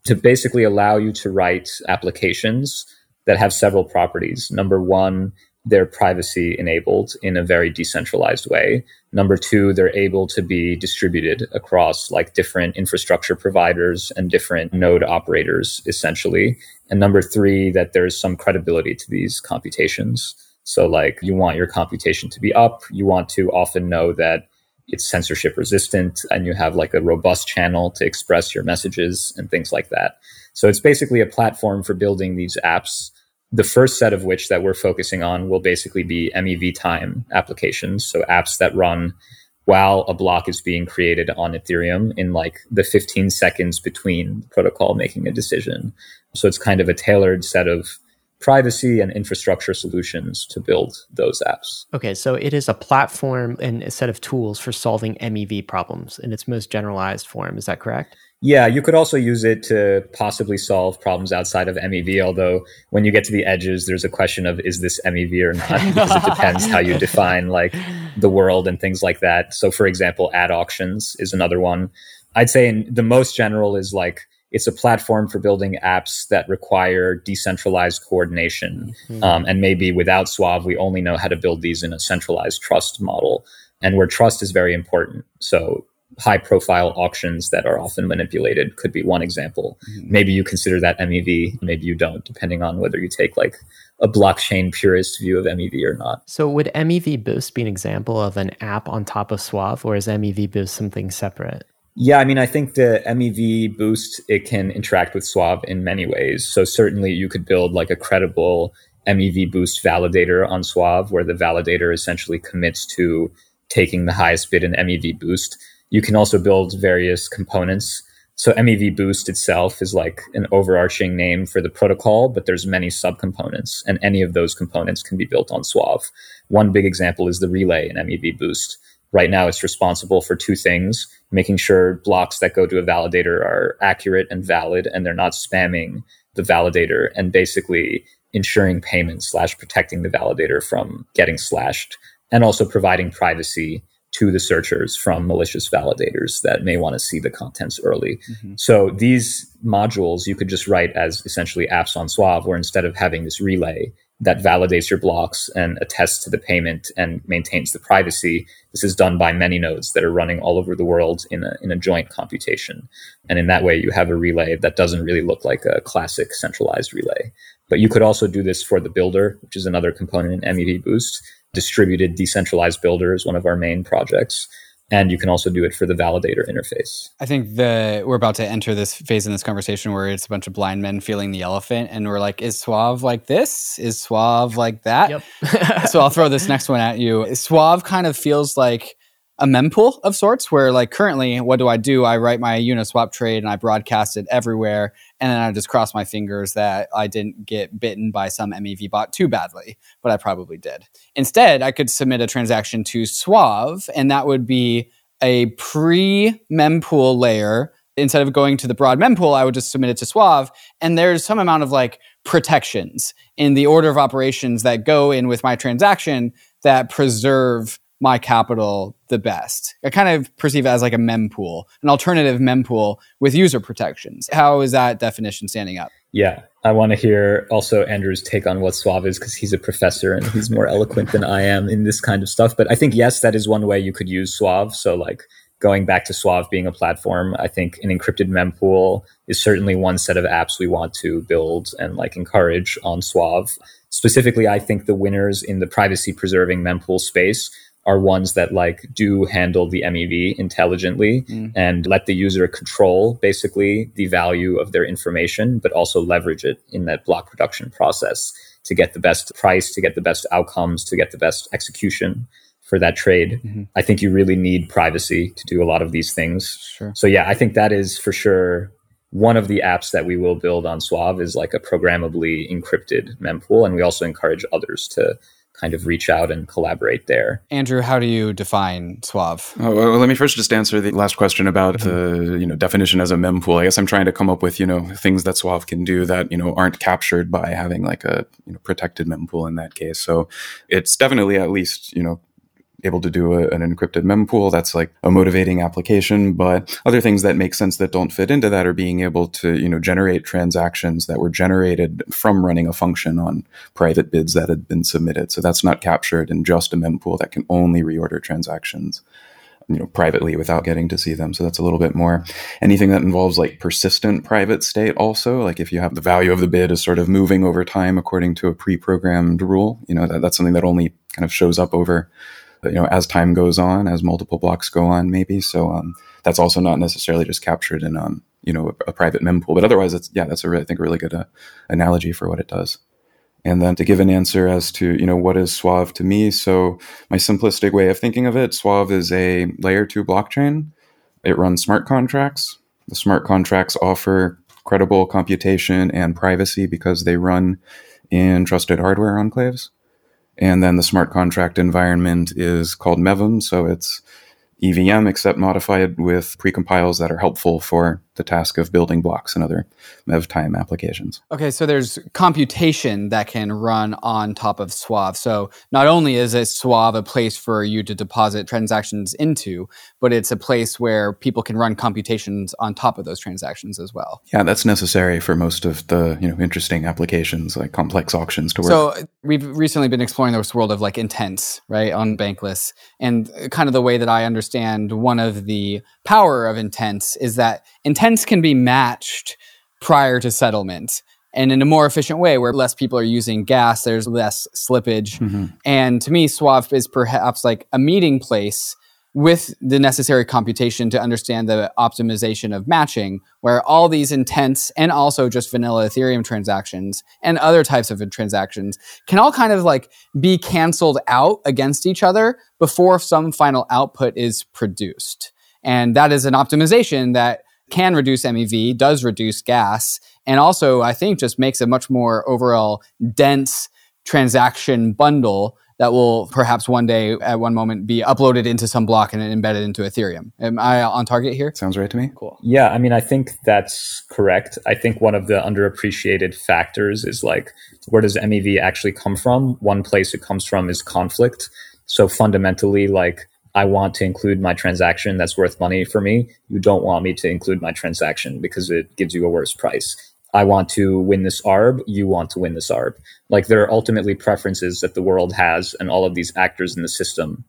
to basically allow you to write applications that have several properties. Number one, they're privacy enabled in a very decentralized way. Number two, they're able to be distributed across like different infrastructure providers and different node operators, essentially. And number three, that there's some credibility to these computations. So, like, you want your computation to be up. You want to often know that it's censorship resistant and you have like a robust channel to express your messages and things like that. So, it's basically a platform for building these apps the first set of which that we're focusing on will basically be MEV time applications. So apps that run while a block is being created on Ethereum in like the 15 seconds between protocol making a decision. So it's kind of a tailored set of privacy and infrastructure solutions to build those apps. Okay, so it is a platform and a set of tools for solving MEV problems in its most generalized form. Is that correct? Yeah, you could also use it to possibly solve problems outside of MEV. Although when you get to the edges, there's a question of is this MEV or not? Because it depends how you define like the world and things like that. So, for example, ad auctions is another one. I'd say in, the most general is like it's a platform for building apps that require decentralized coordination. Mm-hmm. Um, and maybe without Suave, we only know how to build these in a centralized trust model, and where trust is very important. So high profile auctions that are often manipulated could be one example. Mm-hmm. Maybe you consider that MEV, maybe you don't, depending on whether you take like a blockchain purist view of MEV or not. So would MEV Boost be an example of an app on top of Suave or is MEV Boost something separate? Yeah, I mean, I think the MEV Boost, it can interact with Suave in many ways. So certainly you could build like a credible MEV Boost validator on Suave where the validator essentially commits to taking the highest bid in MEV Boost you can also build various components. So MEV Boost itself is like an overarching name for the protocol, but there's many subcomponents, and any of those components can be built on Suave. One big example is the relay in MEV Boost. Right now, it's responsible for two things: making sure blocks that go to a validator are accurate and valid, and they're not spamming the validator, and basically ensuring payment slash protecting the validator from getting slashed, and also providing privacy to the searchers from malicious validators that may want to see the contents early. Mm-hmm. So these modules you could just write as essentially apps on Suave, where instead of having this relay, that validates your blocks and attests to the payment and maintains the privacy. This is done by many nodes that are running all over the world in a, in a joint computation. And in that way, you have a relay that doesn't really look like a classic centralized relay. But you could also do this for the builder, which is another component in MEV Boost. Distributed decentralized builder is one of our main projects and you can also do it for the validator interface. I think the we're about to enter this phase in this conversation where it's a bunch of blind men feeling the elephant, and we're like, "Is Suave like this? Is Suave like that?" Yep. so I'll throw this next one at you. Suave kind of feels like a mempool of sorts where like currently what do I do? I write my Uniswap trade and I broadcast it everywhere. And then I just cross my fingers that I didn't get bitten by some MEV bot too badly, but I probably did. Instead, I could submit a transaction to Suave and that would be a pre mempool layer. Instead of going to the broad mempool, I would just submit it to Suave. And there's some amount of like protections in the order of operations that go in with my transaction that preserve my capital the best. I kind of perceive it as like a mempool, an alternative mempool with user protections. How is that definition standing up? Yeah, I want to hear also Andrew's take on what Suave is because he's a professor and he's more eloquent than I am in this kind of stuff. But I think, yes, that is one way you could use Suave. So, like going back to Suave being a platform, I think an encrypted mempool is certainly one set of apps we want to build and like encourage on Suave. Specifically, I think the winners in the privacy preserving mempool space are ones that like do handle the MEV intelligently mm. and let the user control basically the value of their information, but also leverage it in that block production process to get the best price, to get the best outcomes, to get the best execution for that trade. Mm-hmm. I think you really need privacy to do a lot of these things. Sure. So yeah, I think that is for sure one of the apps that we will build on Suave is like a programmably encrypted mempool, and we also encourage others to kind of reach out and collaborate there. Andrew, how do you define Suave? Oh, well, let me first just answer the last question about mm-hmm. the you know definition as a mempool. I guess I'm trying to come up with you know things that Suave can do that you know aren't captured by having like a you know protected mempool in that case. So it's definitely at least you know able to do a, an encrypted mempool. That's like a motivating application. But other things that make sense that don't fit into that are being able to, you know, generate transactions that were generated from running a function on private bids that had been submitted. So that's not captured in just a mempool that can only reorder transactions you know privately without getting to see them so that's a little bit more anything that involves like persistent private state also like if you have the value of the bid is sort of moving over time according to a pre-programmed rule you know that, that's something that only kind of shows up over you know as time goes on as multiple blocks go on maybe. So um, that's also not necessarily just captured in um, you know a, a, private mempool but otherwise it's yeah that's a really, I think a really good uh, analogy for what it does. And then to give an answer as to you know what is Suave to me so my simplistic way of thinking of it Suave is a layer 2 blockchain. It runs smart contracts. The smart contracts offer credible computation and privacy because they run in trusted hardware enclaves and then the smart contract environment is called MEVM. So it's EVM, except modified with precompiles that are helpful for the task of building blocks and other MEV-time applications. Okay, so there's computation that can run on top of Suave. So not only is a Suave a place for you to deposit transactions into, but it's a place where people can run computations on top of those transactions as well. Yeah, that's necessary for most of the you know interesting applications like complex auctions to work. So we've recently been exploring this world of like intents, right, on Bankless, and kind of the way that I understand one of the power of intents is that intents can be matched prior to settlement and in a more efficient way where less people are using gas, there's less slippage. Mm-hmm. And to me, Suave is perhaps like a meeting place with the necessary computation to understand the optimization of matching, where all these intents and also just vanilla Ethereum transactions and other types of transactions can all kind of like be canceled out against each other before some final output is produced. And that is an optimization that can reduce MEV, does reduce gas, and also I think just makes a much more overall dense transaction bundle that will perhaps one day at one moment be uploaded into some block and embedded into Ethereum. Am I on target here? Sounds right to me. Cool. Yeah, I mean, I think that's correct. I think one of the underappreciated factors is like, where does MEV actually come from? One place it comes from is conflict. So fundamentally, like, I want to include my transaction that's worth money for me. You don't want me to include my transaction because it gives you a worse price. I want to win this ARB, you want to win this ARB. Like there are ultimately preferences that the world has and all of these actors in the system.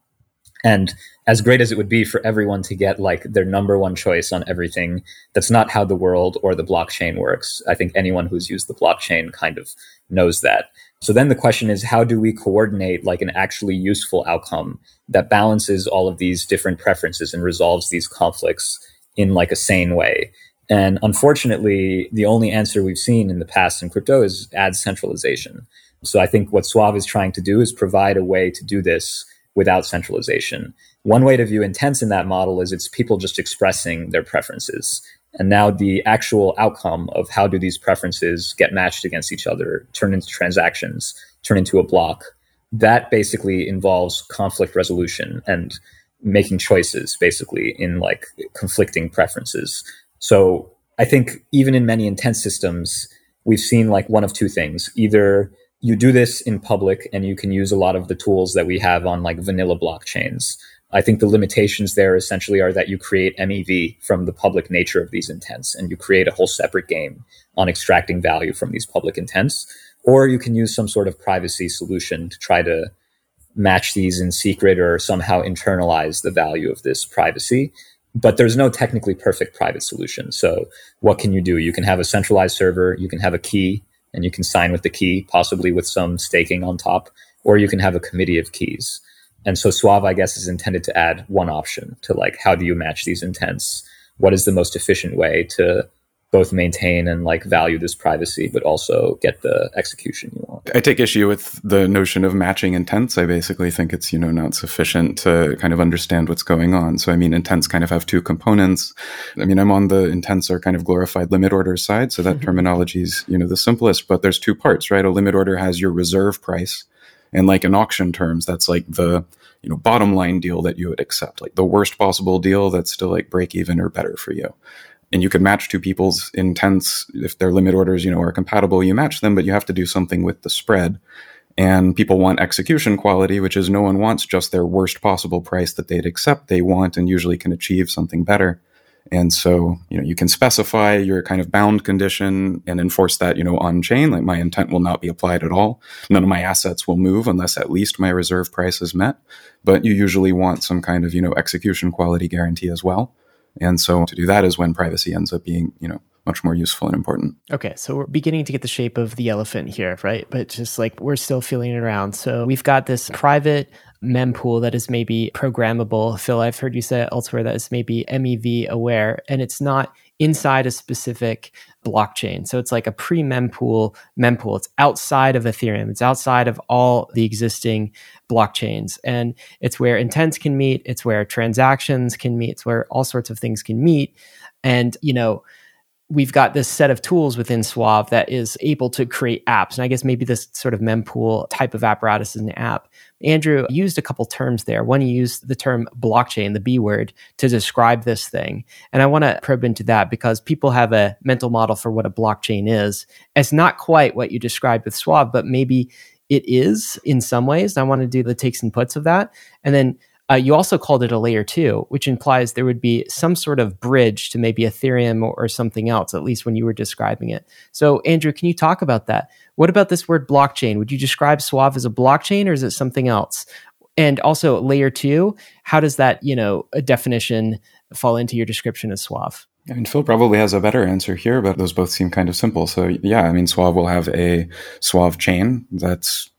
And as great as it would be for everyone to get like their number one choice on everything, that's not how the world or the blockchain works. I think anyone who's used the blockchain kind of knows that. So then the question is, how do we coordinate like an actually useful outcome that balances all of these different preferences and resolves these conflicts in like a sane way? And unfortunately, the only answer we've seen in the past in crypto is add centralization. So I think what Suave is trying to do is provide a way to do this without centralization. One way to view intents in that model is it's people just expressing their preferences. And now the actual outcome of how do these preferences get matched against each other, turn into transactions, turn into a block, that basically involves conflict resolution and making choices basically in like conflicting preferences. So I think even in many intents systems, we've seen like one of two things. Either you do this in public and you can use a lot of the tools that we have on like vanilla blockchains. I think the limitations there essentially are that you create MEV from the public nature of these intents and you create a whole separate game on extracting value from these public intents. Or you can use some sort of privacy solution to try to match these in secret or somehow internalize the value of this privacy but there's no technically perfect private solution. So what can you do? You can have a centralized server, you can have a key, and you can sign with the key, possibly with some staking on top, or you can have a committee of keys. And so Suave, I guess, is intended to add one option to like how do you match these intents? What is the most efficient way to both maintain and like value this privacy, but also get the execution you want. I take issue with the notion of matching intents. I basically think it's, you know, not sufficient to kind of understand what's going on. So, I mean, intents kind of have two components. I mean, I'm on the intents are kind of glorified limit order side. So that mm-hmm. terminology is, you know, the simplest, but there's two parts, right? A limit order has your reserve price. And like in auction terms, that's like the, you know, bottom line deal that you would accept, like the worst possible deal that's still like break even or better for you. And you could match two people's intents. If their limit orders you know are compatible you match them but you have to do something with the spread. And people want execution quality which is no one wants just their worst possible price that they'd accept they want and usually can achieve something better and so you know you can specify your kind of bound condition and enforce that you know on chain like my intent will not be applied at all none of my assets will move unless at least my reserve price is met but you usually want some kind of you know execution quality guarantee as well and so to do that is when privacy ends up being, you know, much more useful and important. Okay, so we're beginning to get the shape of the elephant here, right? But just like we're still feeling it around. So we've got this private mempool that is maybe programmable. Phil, I've heard you say elsewhere that is maybe MEV aware, and it's not inside a specific blockchain. So it's like a pre mempool mempool. It's outside of Ethereum. It's outside of all the existing blockchains. And it's where intents can meet, it's where transactions can meet, it's where all sorts of things can meet. And, you know, we've got this set of tools within Suave that is able to create apps. And I guess maybe this sort of mempool type of apparatus is an app. Andrew used a couple terms there. One, used the term blockchain, the B word, to describe this thing. And I want to probe into that because people have a mental model for what a blockchain is. It's not quite what you described with Suave, but maybe it is in some ways. I want to do the takes and puts of that. And then uh, you also called it a layer two, which implies there would be some sort of bridge to maybe Ethereum or, or, something else, at least when you were describing it. So, Andrew, can you talk about that? What about this word blockchain? Would you describe Suave as a blockchain or is it something else? And also, layer two, how does that, you know, a definition fall into your description of Suave? I mean, Phil probably has a better answer here, but those both seem kind of simple. So, yeah, I mean, Suave will have a Suave chain that's,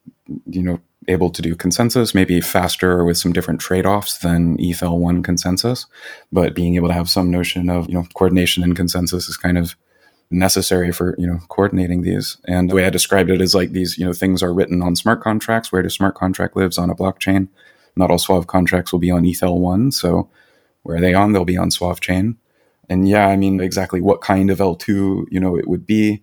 you know, able to do consensus, maybe faster with some different trade-offs than ETHL1 consensus, but being able to have some notion of, you know, coordination and consensus is kind of necessary for, you know, coordinating these. And the way I described it is like these, you know, things are written on smart contracts. Where does smart contract lives on a blockchain? Not all Suave contracts will be on ETHL1. So where are they on? They'll be on Suave chain. And yeah, I mean, exactly what kind of L2, you know, it would be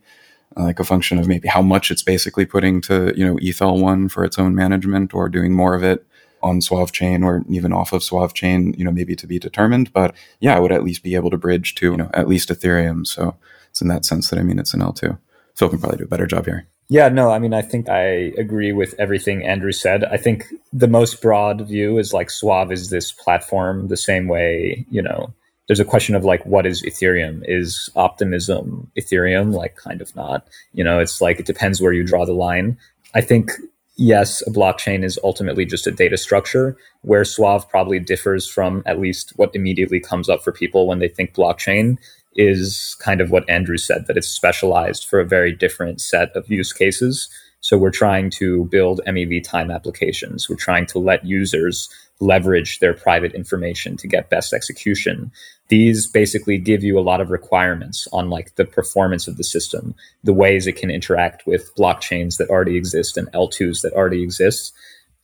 like a function of maybe how much it's basically putting to you know ETHL1 for its own management or doing more of it on Suave chain or even off of Suave chain, you know, maybe to be determined. But yeah, I would at least be able to bridge to, you know, at least Ethereum. So it's in that sense that I mean it's an L2. Phil can probably do a better job here. Yeah, no, I mean, I think I agree with everything Andrew said. I think the most broad view is like Suave is this platform, the same way, you know, there's a question of like what is ethereum? Is optimism ethereum? Like kind of not. You know it's like it depends where you draw the line. I think yes a blockchain is ultimately just a data structure where suave probably differs from at least what immediately comes up for people when they think blockchain is kind of what andrew said that it's specialized for a very different set of use cases. So we're trying to build mev time applications. We're trying to let users leverage their private information to get best execution. These basically give you a lot of requirements on like the performance of the system the ways it can interact with blockchains that already exist and l2s that already exist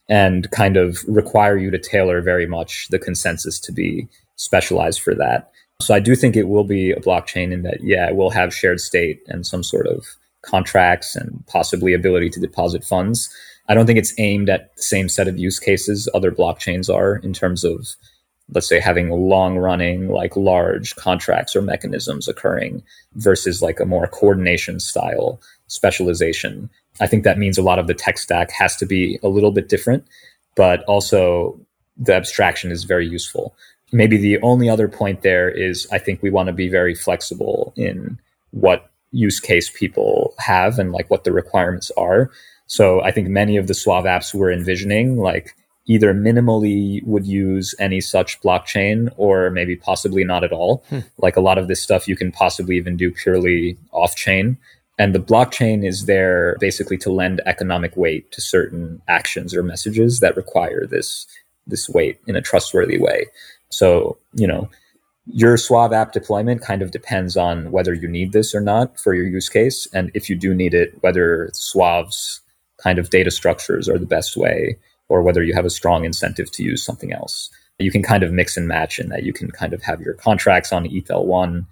and kind of require you to tailor very much the consensus to be specialized for that. So i do think it will be a blockchain in that yeah it will have shared state and some sort of contracts and possibly ability to deposit funds i don't think it's aimed at the same set of use cases other blockchains are in terms of let's say having long running like large contracts or mechanisms occurring versus like a more coordination style specialization. I think that means a lot of the tech stack has to be a little bit different but also the abstraction is very useful. Maybe the only other point there is i think we want to be very flexible in what use case people have and like what the requirements are so i think many of the suave apps we're envisioning like either minimally would use any such blockchain or maybe possibly not at all. Hmm. Like a lot of this stuff you can possibly even do purely off chain. And the blockchain is there basically to lend economic weight to certain actions or messages that require this this weight in a trustworthy way. So, you know, your Suave app deployment kind of depends on whether you need this or not for your use case. And if you do need it, whether Suave's kind of data structures are the best way or whether you have a strong incentive to use something else. You can kind of mix and match in that you can kind of have your contracts on ETH-L1,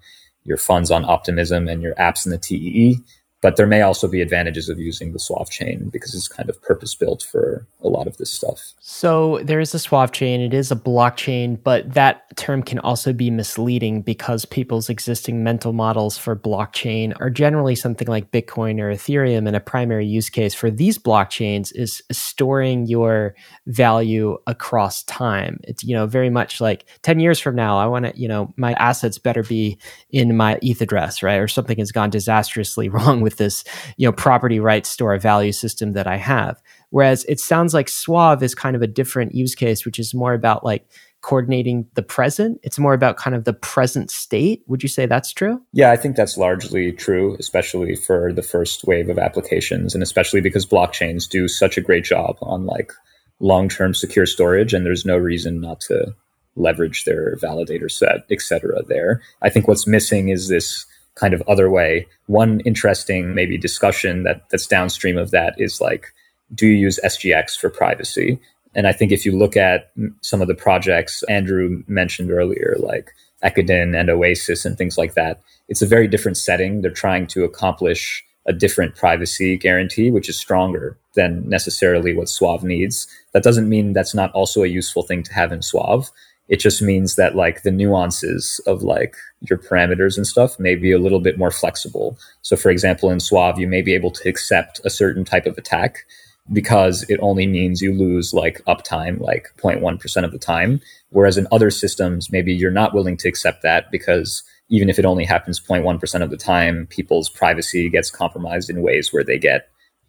your funds on Optimism, and your apps in the TEE. But there may also be advantages of using the Suave chain because it's kind of purpose built for a lot of this stuff. So there is a Suave chain, it is a blockchain, but that term can also be misleading because people's existing mental models for blockchain are generally something like Bitcoin or Ethereum. And a primary use case for these blockchains is storing your value across time. It's, you know, very much like 10 years from now, I want to, you know, my assets better be in my ETH address, right? Or something has gone disastrously wrong with with this, you know, property rights store value system that I have. Whereas it sounds like Suave is kind of a different use case, which is more about like coordinating the present. It's more about kind of the present state. Would you say that's true? Yeah, I think that's largely true, especially for the first wave of applications, and especially because blockchains do such a great job on like long-term secure storage, and there's no reason not to leverage their validator set, et cetera. There, I think what's missing is this kind of other way. One interesting maybe discussion that that's downstream of that is like, do you use SGX for privacy? And I think if you look at some of the projects Andrew mentioned earlier, like Ekiden and Oasis and things like that, it's a very different setting. They're trying to accomplish a different privacy guarantee, which is stronger than necessarily what Suave needs. That doesn't mean that's not also a useful thing to have in Suave. It just means that like the nuances of like your parameters and stuff may be a little bit more flexible. So for example, in Suave, you may be able to accept a certain type of attack because it only means you lose like uptime like 0.1% of the time. Whereas in other systems, maybe you're not willing to accept that because even if it only happens 0.1% of the time, people's privacy gets compromised in ways where they get,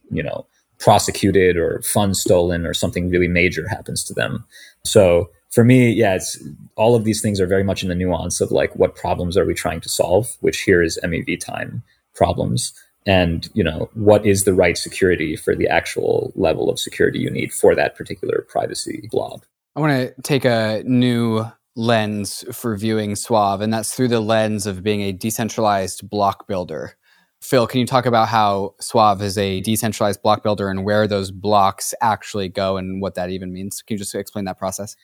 you know, prosecuted or funds stolen or something really major happens to them. So for me, yeah, it's all of these things are very much in the nuance of like what problems are we trying to solve, which here is MEV time problems. And, you know, what is the right security for the actual level of security you need for that particular privacy blob? I want to take a new lens for viewing Suave, and that's through the lens of being a decentralized block builder. Phil, can you talk about how Suave is a decentralized block builder and where those blocks actually go and what that even means? Can you just explain that process?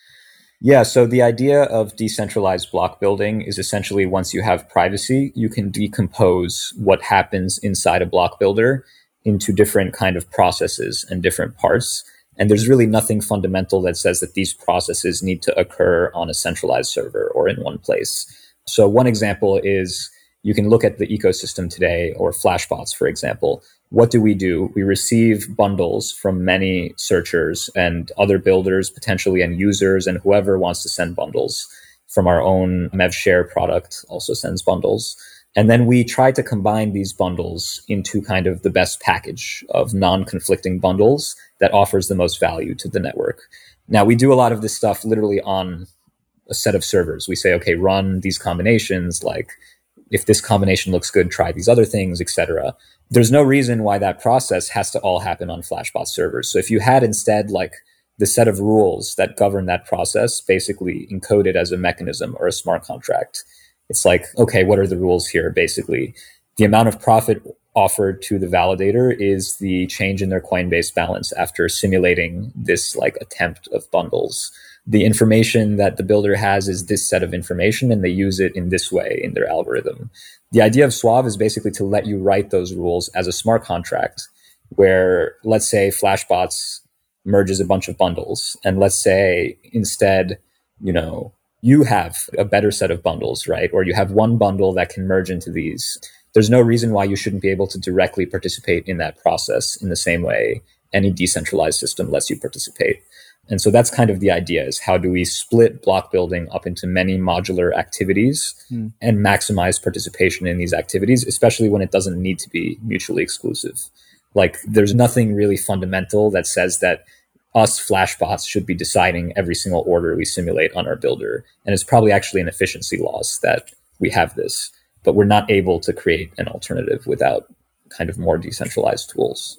Yeah, so the idea of decentralized block building is essentially once you have privacy, you can decompose what happens inside a block builder into different kind of processes and different parts. And there's really nothing fundamental that says that these processes need to occur on a centralized server or in one place. So one example is you can look at the ecosystem today or Flashbots, for example what do we do? We receive bundles from many searchers and other builders, potentially, and users, and whoever wants to send bundles. from our own MevShare product also sends bundles. And then we try to combine these bundles into kind of the best package of non conflicting bundles that offers the most value to the network. Now, we do a lot of this stuff literally on a set of servers. We say, okay, run these combinations, like if this combination looks good, try these other things, etc. There's no reason why that process has to all happen on Flashbot servers. So if you had instead like the set of rules that govern that process basically encoded as a mechanism or a smart contract. It's like, okay, what are the rules here? Basically, the amount of profit offered to the validator is the change in their Coinbase balance after simulating this like attempt of bundles. The information that the builder has is this set of information and they use it in this way in their algorithm. The idea of Suave is basically to let you write those rules as a smart contract where let's say Flashbots merges a bunch of bundles. And let's say instead, you know, you have a better set of bundles, right? Or you have one bundle that can merge into these. There's no reason why you shouldn't be able to directly participate in that process in the same way any decentralized system lets you participate. And so that's kind of the idea is how do we split block building up into many modular activities mm. and maximize participation in these activities, especially when it doesn't need to be mutually exclusive. Like there's nothing really fundamental that says that us flashbots should be deciding every single order we simulate on our builder. And it's probably actually an efficiency loss that we have this, but we're not able to create an alternative without kind of more decentralized tools.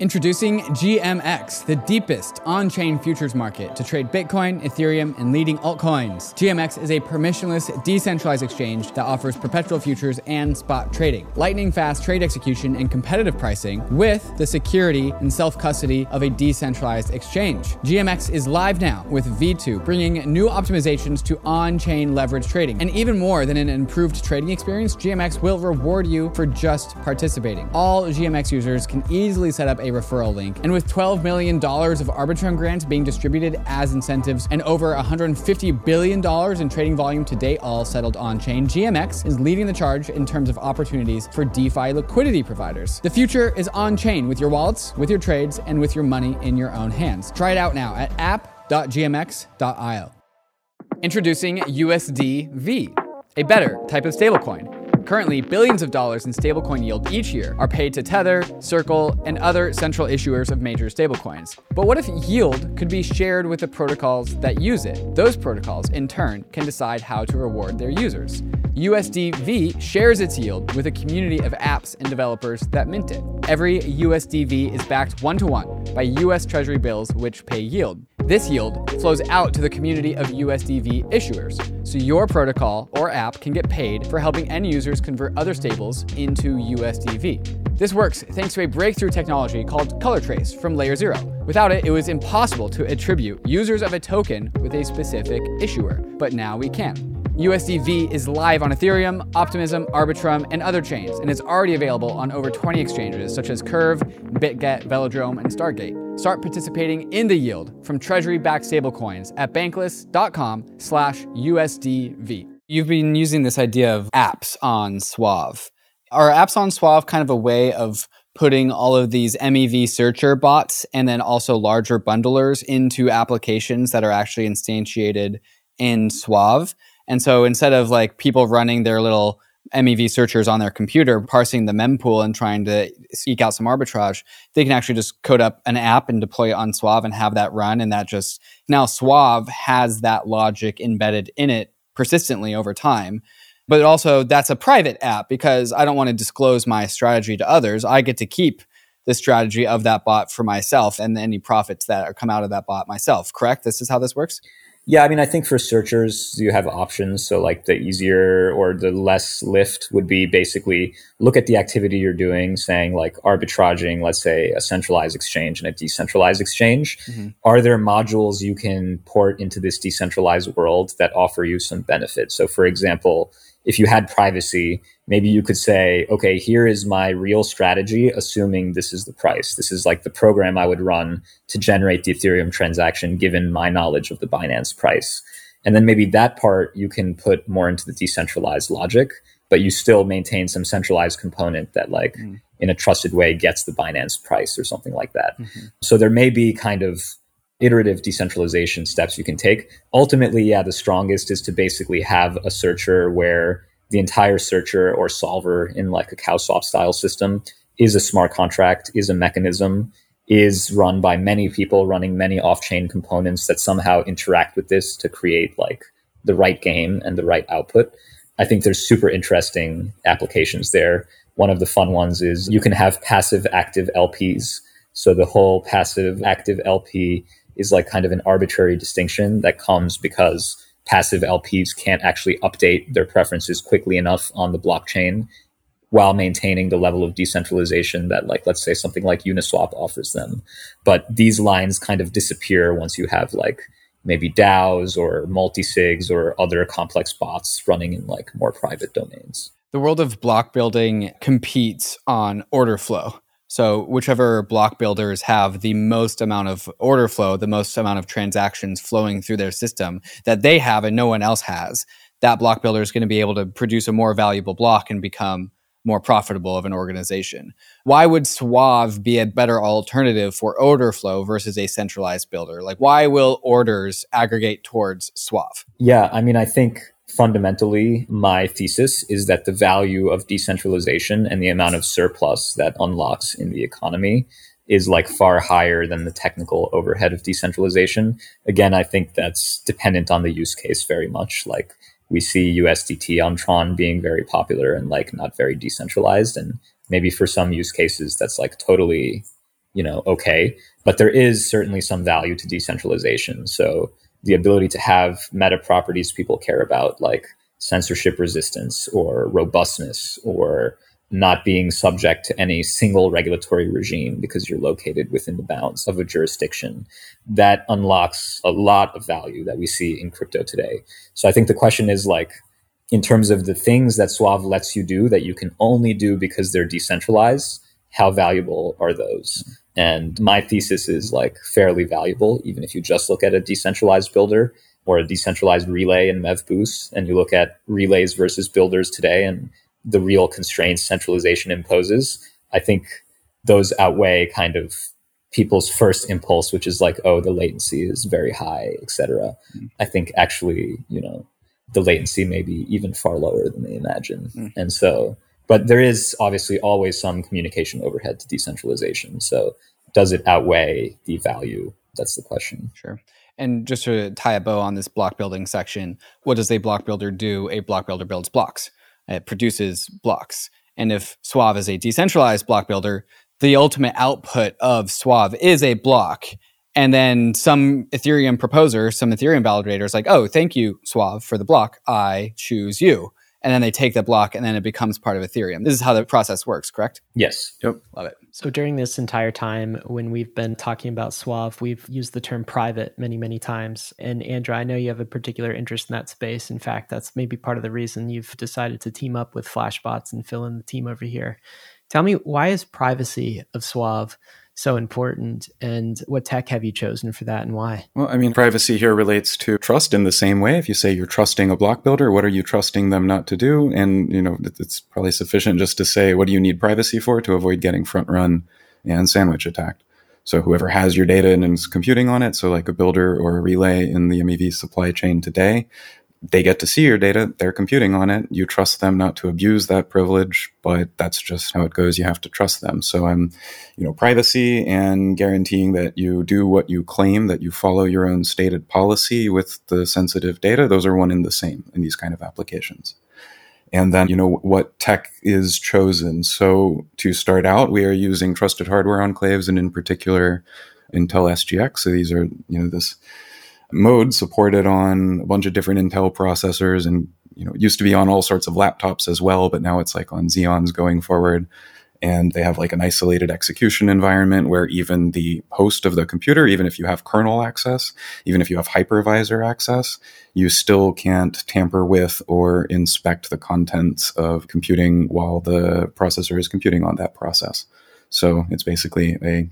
Introducing GMX, the deepest on chain futures market to trade Bitcoin, Ethereum, and leading altcoins. GMX is a permissionless, decentralized exchange that offers perpetual futures and spot trading, lightning fast trade execution and competitive pricing with the security and self custody of a decentralized exchange. GMX is live now with V2, bringing new optimizations to on chain leverage trading. And even more than an improved trading experience, GMX will reward you for just participating. All GMX users can easily set up a referral link. And with $12 million of Arbitrum grants being distributed as incentives and over $150 billion in trading volume to date, all settled on chain, GMX is leading the charge in terms of opportunities for DeFi liquidity providers. The future is on chain with your wallets, with your trades, and with your money in your own hands. Try it out now at app.gmx.io. Introducing USDV, a better type of stablecoin. Currently, billions of dollars in stablecoin yield each year are paid to Tether, Circle, and other central issuers of major stablecoins. But what if yield could be shared with the protocols that use it? Those protocols, in turn, can decide how to reward their users. USDV shares its yield with a community of apps and developers that mint it. Every USDV is backed one to one by US Treasury bills, which pay yield. This yield flows out to the community of USDV issuers, so your protocol or app can get paid for helping end users convert other stables into USDV. This works thanks to a breakthrough technology called Color Trace from Layer 0. Without it, it was impossible to attribute users of a token with a specific issuer, but now we can. USDV is live on Ethereum, Optimism, Arbitrum, and other chains, and is already available on over 20 exchanges such as Curve, BitGet, Velodrome, and Stargate. Start participating in the yield from treasury-backed stablecoins at bankless.com slash USDV. You've been using this idea of apps on Suave. Are apps on Suave kind of a way of putting all of these MEV searcher bots and then also larger bundlers into applications that are actually instantiated in Suave? And so instead of like people running their little MEV searchers on their computer, parsing the mempool and trying to eke out some arbitrage, they can actually just code up an app and deploy it on Suave and have that run. And that just now Suave has that logic embedded in it persistently over time. But also, that's a private app because I don't want to disclose my strategy to others. I get to keep the strategy of that bot for myself and any profits that come out of that bot myself. Correct? This is how this works? Yeah, I mean, I think for searchers, you have options. So, like the easier or the less lift would be basically look at the activity you're doing, saying like arbitraging, let's say a centralized exchange and a decentralized exchange. Mm-hmm. Are there modules you can port into this decentralized world that offer you some benefit? So, for example, if you had privacy, maybe you could say, okay, here is my real strategy, assuming this is the price. This is like the program I would run to generate the Ethereum transaction given my knowledge of the Binance price. And then maybe that part you can put more into the decentralized logic, but you still maintain some centralized component that, like, mm. in a trusted way, gets the Binance price or something like that. Mm-hmm. So there may be kind of iterative decentralization steps you can take. Ultimately, yeah, the strongest is to basically have a searcher where the entire searcher or solver in like a CowSwap style system is a smart contract, is a mechanism, is run by many people running many off-chain components that somehow interact with this to create like the right game and the right output. I think there's super interesting applications there. One of the fun ones is you can have passive active LPs. So the whole passive active LP is like kind of an arbitrary distinction that comes because passive LPs can't actually update their preferences quickly enough on the blockchain while maintaining the level of decentralization that like let's say something like Uniswap offers them. But these lines kind of disappear once you have like maybe DAOs or multi-sigs or other complex bots running in like more private domains. The world of block building competes on order flow. So, whichever block builders have the most amount of order flow, the most amount of transactions flowing through their system that they have and no one else has, that block builder is going to be able to produce a more valuable block and become more profitable of an organization. Why would Suave be a better alternative for order flow versus a centralized builder? Like, why will orders aggregate towards Suave? Yeah, I mean, I think fundamentally, my thesis is that the value of decentralization and the amount of surplus that unlocks in the economy is like far higher than the technical overhead of decentralization. Again, I think that's dependent on the use case very much. Like we see USDT on Tron being very popular and like not very decentralized. And maybe for some use cases, that's like totally, you know, okay. But there is certainly some value to decentralization. So the ability to have meta properties people care about, like censorship resistance or robustness or not being subject to any single regulatory regime because you're located within the bounds of a jurisdiction. That unlocks a lot of value that we see in crypto today. So I think the question is like, in terms of the things that Suave lets you do that you can only do because they're decentralized, how valuable are those? And my thesis is like fairly valuable, even if you just look at a decentralized builder or a decentralized relay and MEV boost, and you look at relays versus builders today and the real constraints centralization imposes. I think those outweigh kind of people's first impulse, which is like, oh, the latency is very high, etc. Mm-hmm. I think actually, you know, the latency may be even far lower than they imagine. Mm-hmm. And so but there is obviously always some communication overhead to decentralization. So does it outweigh the value? That's the question. Sure. And just to tie a bow on this block building section, what does a block builder do? A block builder builds blocks. It produces blocks. And if Suave is a decentralized block builder, the ultimate output of Suave is a block. And then some Ethereum proposer, some Ethereum validator is like, oh, thank you, Suave, for the block. I choose you and then they take the block and then it becomes part of Ethereum. This is how the process works, correct? Yes. Yep. Love it. So during this entire time when we've been talking about Suave, we've used the term private many, many times. And Andrew, I know you have a particular interest in that space. In fact, that's maybe part of the reason you've decided to team up with Flashbots and Phil in the team over here. Tell me, why is privacy of Suave so important and what tech have you chosen for that and why? Well i mean privacy here relates to trust in the same way. If you say you're trusting a block builder what are you trusting them not to do? And you know it's probably sufficient just to say what do you need privacy for to avoid getting front run and sandwich attacked? So whoever has your data and is computing on it so like a builder or a relay in the mev supply chain today they get to see your data, they're computing on it. You trust them not to abuse that privilege, but that's just how it goes. You have to trust them. So I'm, you know, privacy and guaranteeing that you do what you claim, that you follow your own stated policy with the sensitive data, those are one and the same in these kind of applications. and then you know what tech is chosen so to start out we are using trusted hardware enclaves and in particular intel sgx so these are you know this mode supported on a bunch of different intel processors and you know it used to be on all sorts of laptops as well but now it's like on xeons going forward and they have like an isolated execution environment where even the host of the computer, even if you have kernel access, even if you have hypervisor access, you still can't tamper with or inspect the contents of computing while the processor is computing on that process. So it's basically a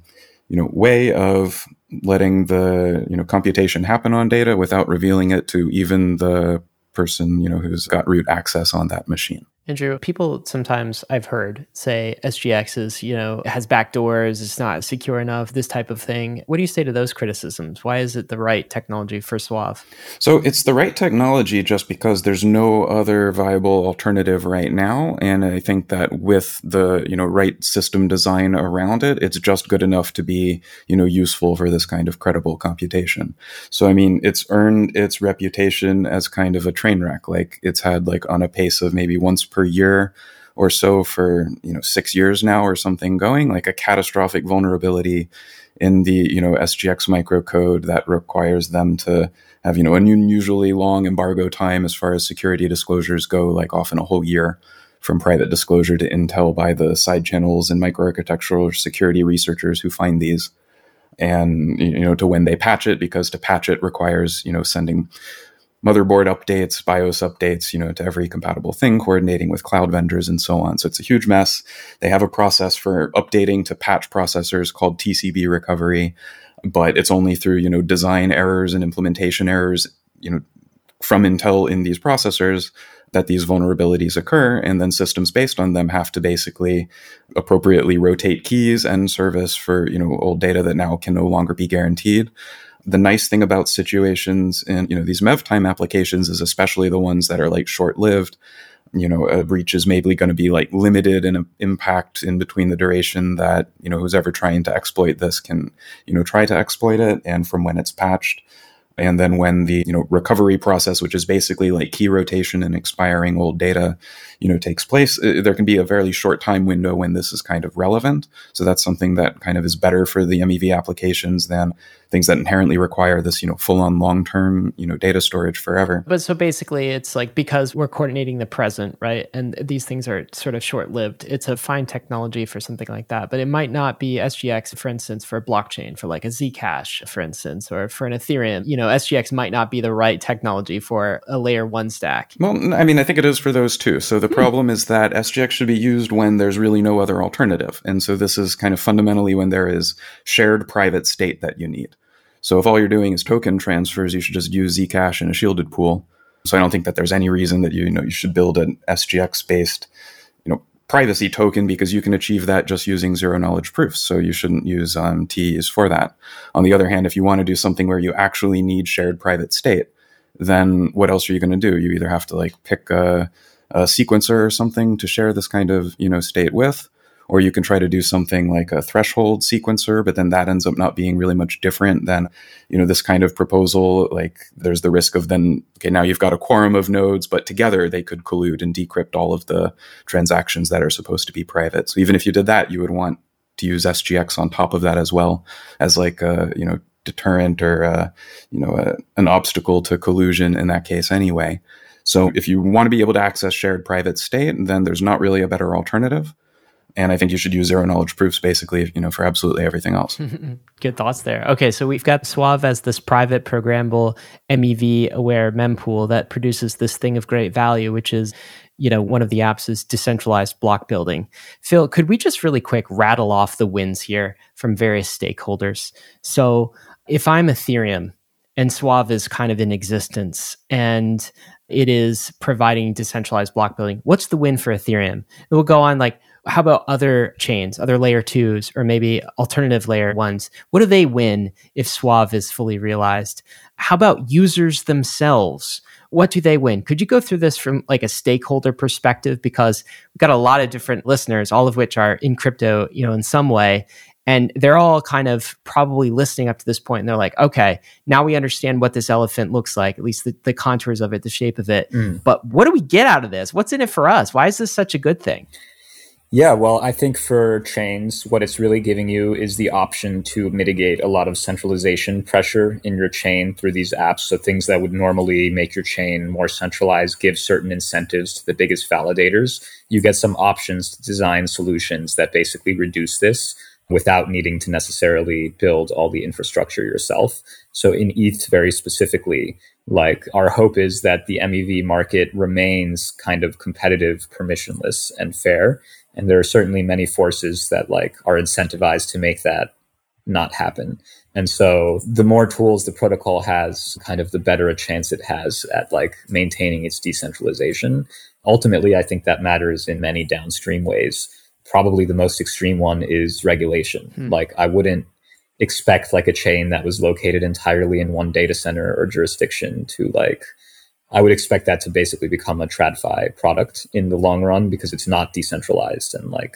you know way of letting the you know computation happen on data without revealing it to even the person you know who's got root access on that machine. Andrew, people sometimes I've heard say SGX is, you know, has backdoors, it's not secure enough, this type of thing. What do you say to those criticisms? Why is it the right technology for Suave? So it's the right technology just because there's no other viable alternative right now. And I think that with the, you know, right system design around it, it's just good enough to be, you know, useful for this kind of credible computation. So I mean, it's earned its reputation as kind of a train wreck. Like it's had like on a pace of maybe once year or so for you know six years now or something going like a catastrophic vulnerability in the you know SGX microcode that requires them to have you know an unusually long embargo time as far as security disclosures go like often a whole year from private disclosure to intel by the side channels and microarchitectural security researchers who find these. And you know to when they patch it because to patch it requires you know sending motherboard updates, BIOS updates, you know, to every compatible thing, coordinating with cloud vendors and so on. So it's a huge mess. They have a process for updating to patch processors called TCB recovery, but it's only through, you know, design errors and implementation errors, you know, from Intel in these processors that these vulnerabilities occur. And then systems based on them have to basically appropriately rotate keys and service for, you know, old data that now can no longer be guaranteed the nice thing about situations and you know these mev time applications is especially the ones that are like short lived you know a breach is maybe going to be like limited in impact in between the duration that you know who's ever trying to exploit this can you know try to exploit it and from when it's patched. And then when the you know recovery process which is basically like key rotation and expiring old data you know takes place uh, there can be a fairly short time window when this is kind of relevant. So that's something that kind of is better for the mev applications than things that inherently require this, you know, full on long term, you know, data storage forever. But so basically, it's like because we're coordinating the present, right? And these things are sort of short lived. It's a fine technology for something like that, but it might not be SGX, for instance, for a blockchain, for like a Zcash, for instance, or for an Ethereum. You know, SGX might not be the right technology for a layer one stack. Well, I mean, I think it is for those too. So the hmm. problem is that SGX should be used when there's really no other alternative. And so this is kind of fundamentally when there is shared private state that you need. So if all you're doing is token transfers, you should just use Zcash in a shielded pool. So I don't think that there's any reason that you, you know you should build an SGX based you know privacy token because you can achieve that just using zero knowledge proofs. So you shouldn't use um, TEEs for that. On the other hand, if you want to do something where you actually need shared private state, then what else are you going to do? You either have to like pick a, a sequencer or something to share this kind of you know state with, or you can try to do something like a threshold sequencer, but then that ends up not being really much different than, you know, this kind of proposal. Like there's the risk of then, okay, now you've got a quorum of nodes, but together they could collude and decrypt all of the transactions that are supposed to be private. So even if you did that, you would want to use SGX on top of that as well as like a, you know, deterrent or, you know, a, an obstacle to collusion in that case anyway. So if you want to be able to access shared private state, then there's not really a better alternative and I think you should use zero knowledge proofs basically, you know, for absolutely everything else. Good thoughts there. Okay, so we've got Suave as this private programmable MEV aware mempool that produces this thing of great value, which is, you know, one of the apps is decentralized block building. Phil, could we just really quick rattle off the wins here from various stakeholders? So if I'm Ethereum and Suave is kind of in existence and it is providing decentralized block building, what's the win for Ethereum? It will go on like how about other chains, other layer twos, or maybe alternative layer ones? What do they win if Suave is fully realized? How about users themselves? What do they win? Could you go through this from like a stakeholder perspective? Because we've got a lot of different listeners, all of which are in crypto, you know, in some way. And they're all kind of probably listening up to this point and they're like, okay, now we understand what this elephant looks like, at least the, the contours of it, the shape of it. Mm. But what do we get out of this? What's in it for us? Why is this such a good thing? Yeah, well, I think for chains, what it's really giving you is the option to mitigate a lot of centralization pressure in your chain through these apps. So things that would normally make your chain more centralized, give certain incentives to the biggest validators. You get some options to design solutions that basically reduce this without needing to necessarily build all the infrastructure yourself. So in ETH very specifically, like our hope is that the MEV market remains kind of competitive, permissionless, and fair. And there are certainly many forces that like are incentivized to make that not happen. And so the more tools the protocol has, kind of the better a chance it has at like maintaining its decentralization. Ultimately, I think that matters in many downstream ways probably the most extreme one is regulation. Hmm. Like I wouldn't expect like a chain that was located entirely in one data center or jurisdiction to like I would expect that to basically become a TradFi product in the long run because it's not decentralized and like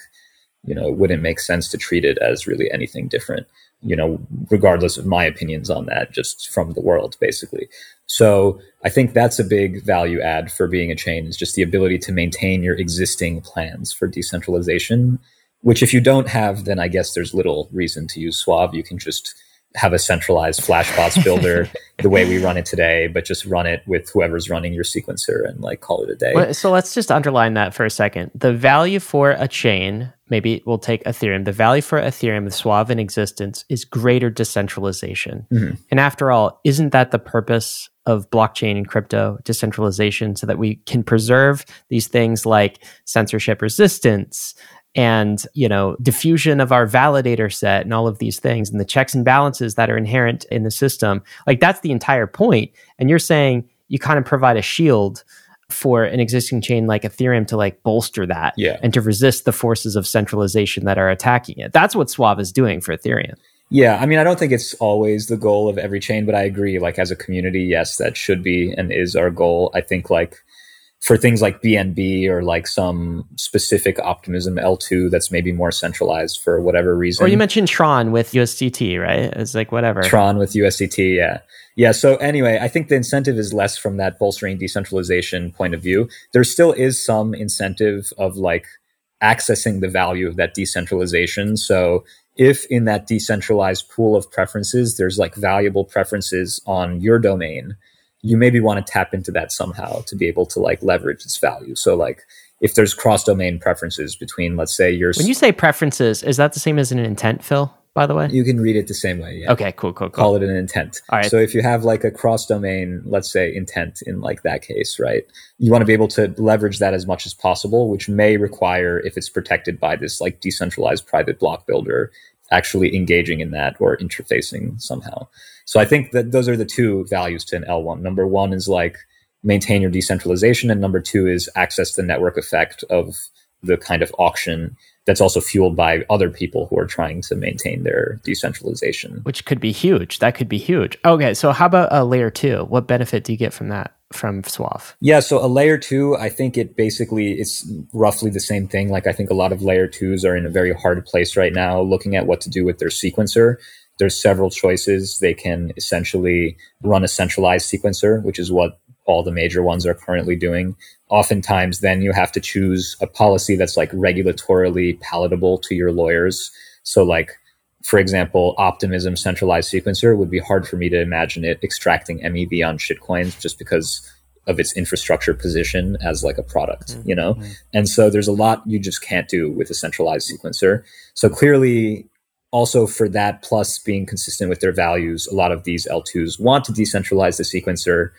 you know it wouldn't make sense to treat it as really anything different you know regardless of my opinions on that just from the world basically so I think that's a big value add for being a chain is just the ability to maintain your existing plans for decentralization, which if you don't have, then I guess there's little reason to use Suave. You can just have a centralized Flashbots builder the way we run it today, but just run it with whoever's running your sequencer and like call it a day. So let's just underline that for a second. The value for a chain, maybe we'll take Ethereum, the value for Ethereum with Suave in existence is greater decentralization. Mm-hmm. And after all, isn't that the purpose of blockchain and crypto decentralization so that we can preserve these things like censorship resistance and you know diffusion of our validator set and all of these things and the checks and balances that are inherent in the system like that's the entire point and you're saying you kind of provide a shield for an existing chain like ethereum to like bolster that yeah. and to resist the forces of centralization that are attacking it that's what suave is doing for ethereum yeah, I mean, I don't think it's always the goal of every chain, but I agree. Like as a community, yes, that should be and is our goal. I think like for things like BNB or like some specific optimism L2 that's maybe more centralized for whatever reason. Or you mentioned Tron with USDT, right? It's like whatever. Tron with USDT, yeah. Yeah. So anyway, I think the incentive is less from that bolstering decentralization point of view. There still is some incentive of like accessing the value of that decentralization. So if in that decentralized pool of preferences, there's like valuable preferences on your domain, you maybe want to tap into that somehow to be able to like leverage its value. So like if there's cross domain preferences between, let's say your when you say preferences, is that the same as an intent, Phil? by the way? You can read it the same way. Yeah. Okay, cool, cool, cool. Call it an intent. All right. So if you have like a cross domain, let's say intent in like that case, right? You want to be able to leverage that as much as possible, which may require, if it's protected by this like decentralized private block builder, actually engaging in that or interfacing somehow. So I think that those are the two values to an L1. Number one is like maintain your decentralization, and number two is access the network effect of the kind of auction that's also fueled by other people who are trying to maintain their decentralization. Which could be huge. That could be huge. Okay, so how about a layer two? What benefit do you get from that? From Suave? Yeah, so a layer two, I think it basically it's roughly the same thing. Like I think a lot of layer twos are in a very hard place right now, looking at what to do with their sequencer there's several choices. They can essentially run a centralized sequencer, which is what all the major ones are currently doing. Oftentimes, then you have to choose a policy that's like regulatorily palatable to your lawyers. So, like, for example, Optimism centralized sequencer would be hard for me to imagine it extracting MEV on shitcoins just because of its infrastructure position as like a product, mm-hmm. you know? Mm-hmm. And so there's a lot you just can't do with a centralized sequencer. So clearly, also for that plus being consistent with their values, a lot of these L2s want to decentralize the sequencer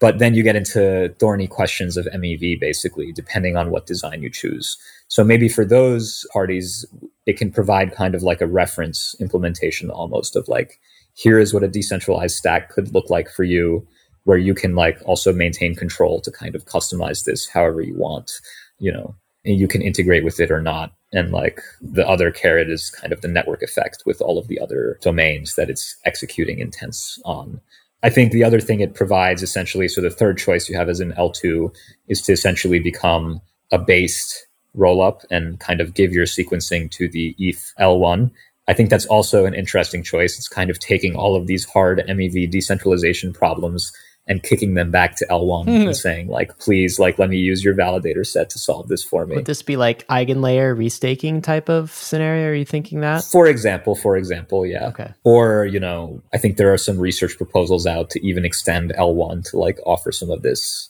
but then you get into thorny questions of MEV, basically, depending on what design you choose. So maybe for those parties, it can provide kind of like a reference implementation almost of like, here is what a decentralized stack could look like for you, where you can like also maintain control to kind of customize this however you want, you know. You can integrate with it or not. And like the other carrot is kind of the network effect with all of the other domains that it's executing intents on. I think the other thing it provides essentially, so the third choice you have as an L2 is to essentially become a based rollup and kind of give your sequencing to the ETH L1. I think that's also an interesting choice. It's kind of taking all of these hard MEV decentralization problems and kicking them back to L1 and saying like, please, like, let me use your validator set to solve this for me. Would this be like eigenlayer restaking type of scenario? Are you thinking that? For example, for example, yeah. Okay. Or, you know, I think there are some research proposals out to even extend L1 to like offer some of this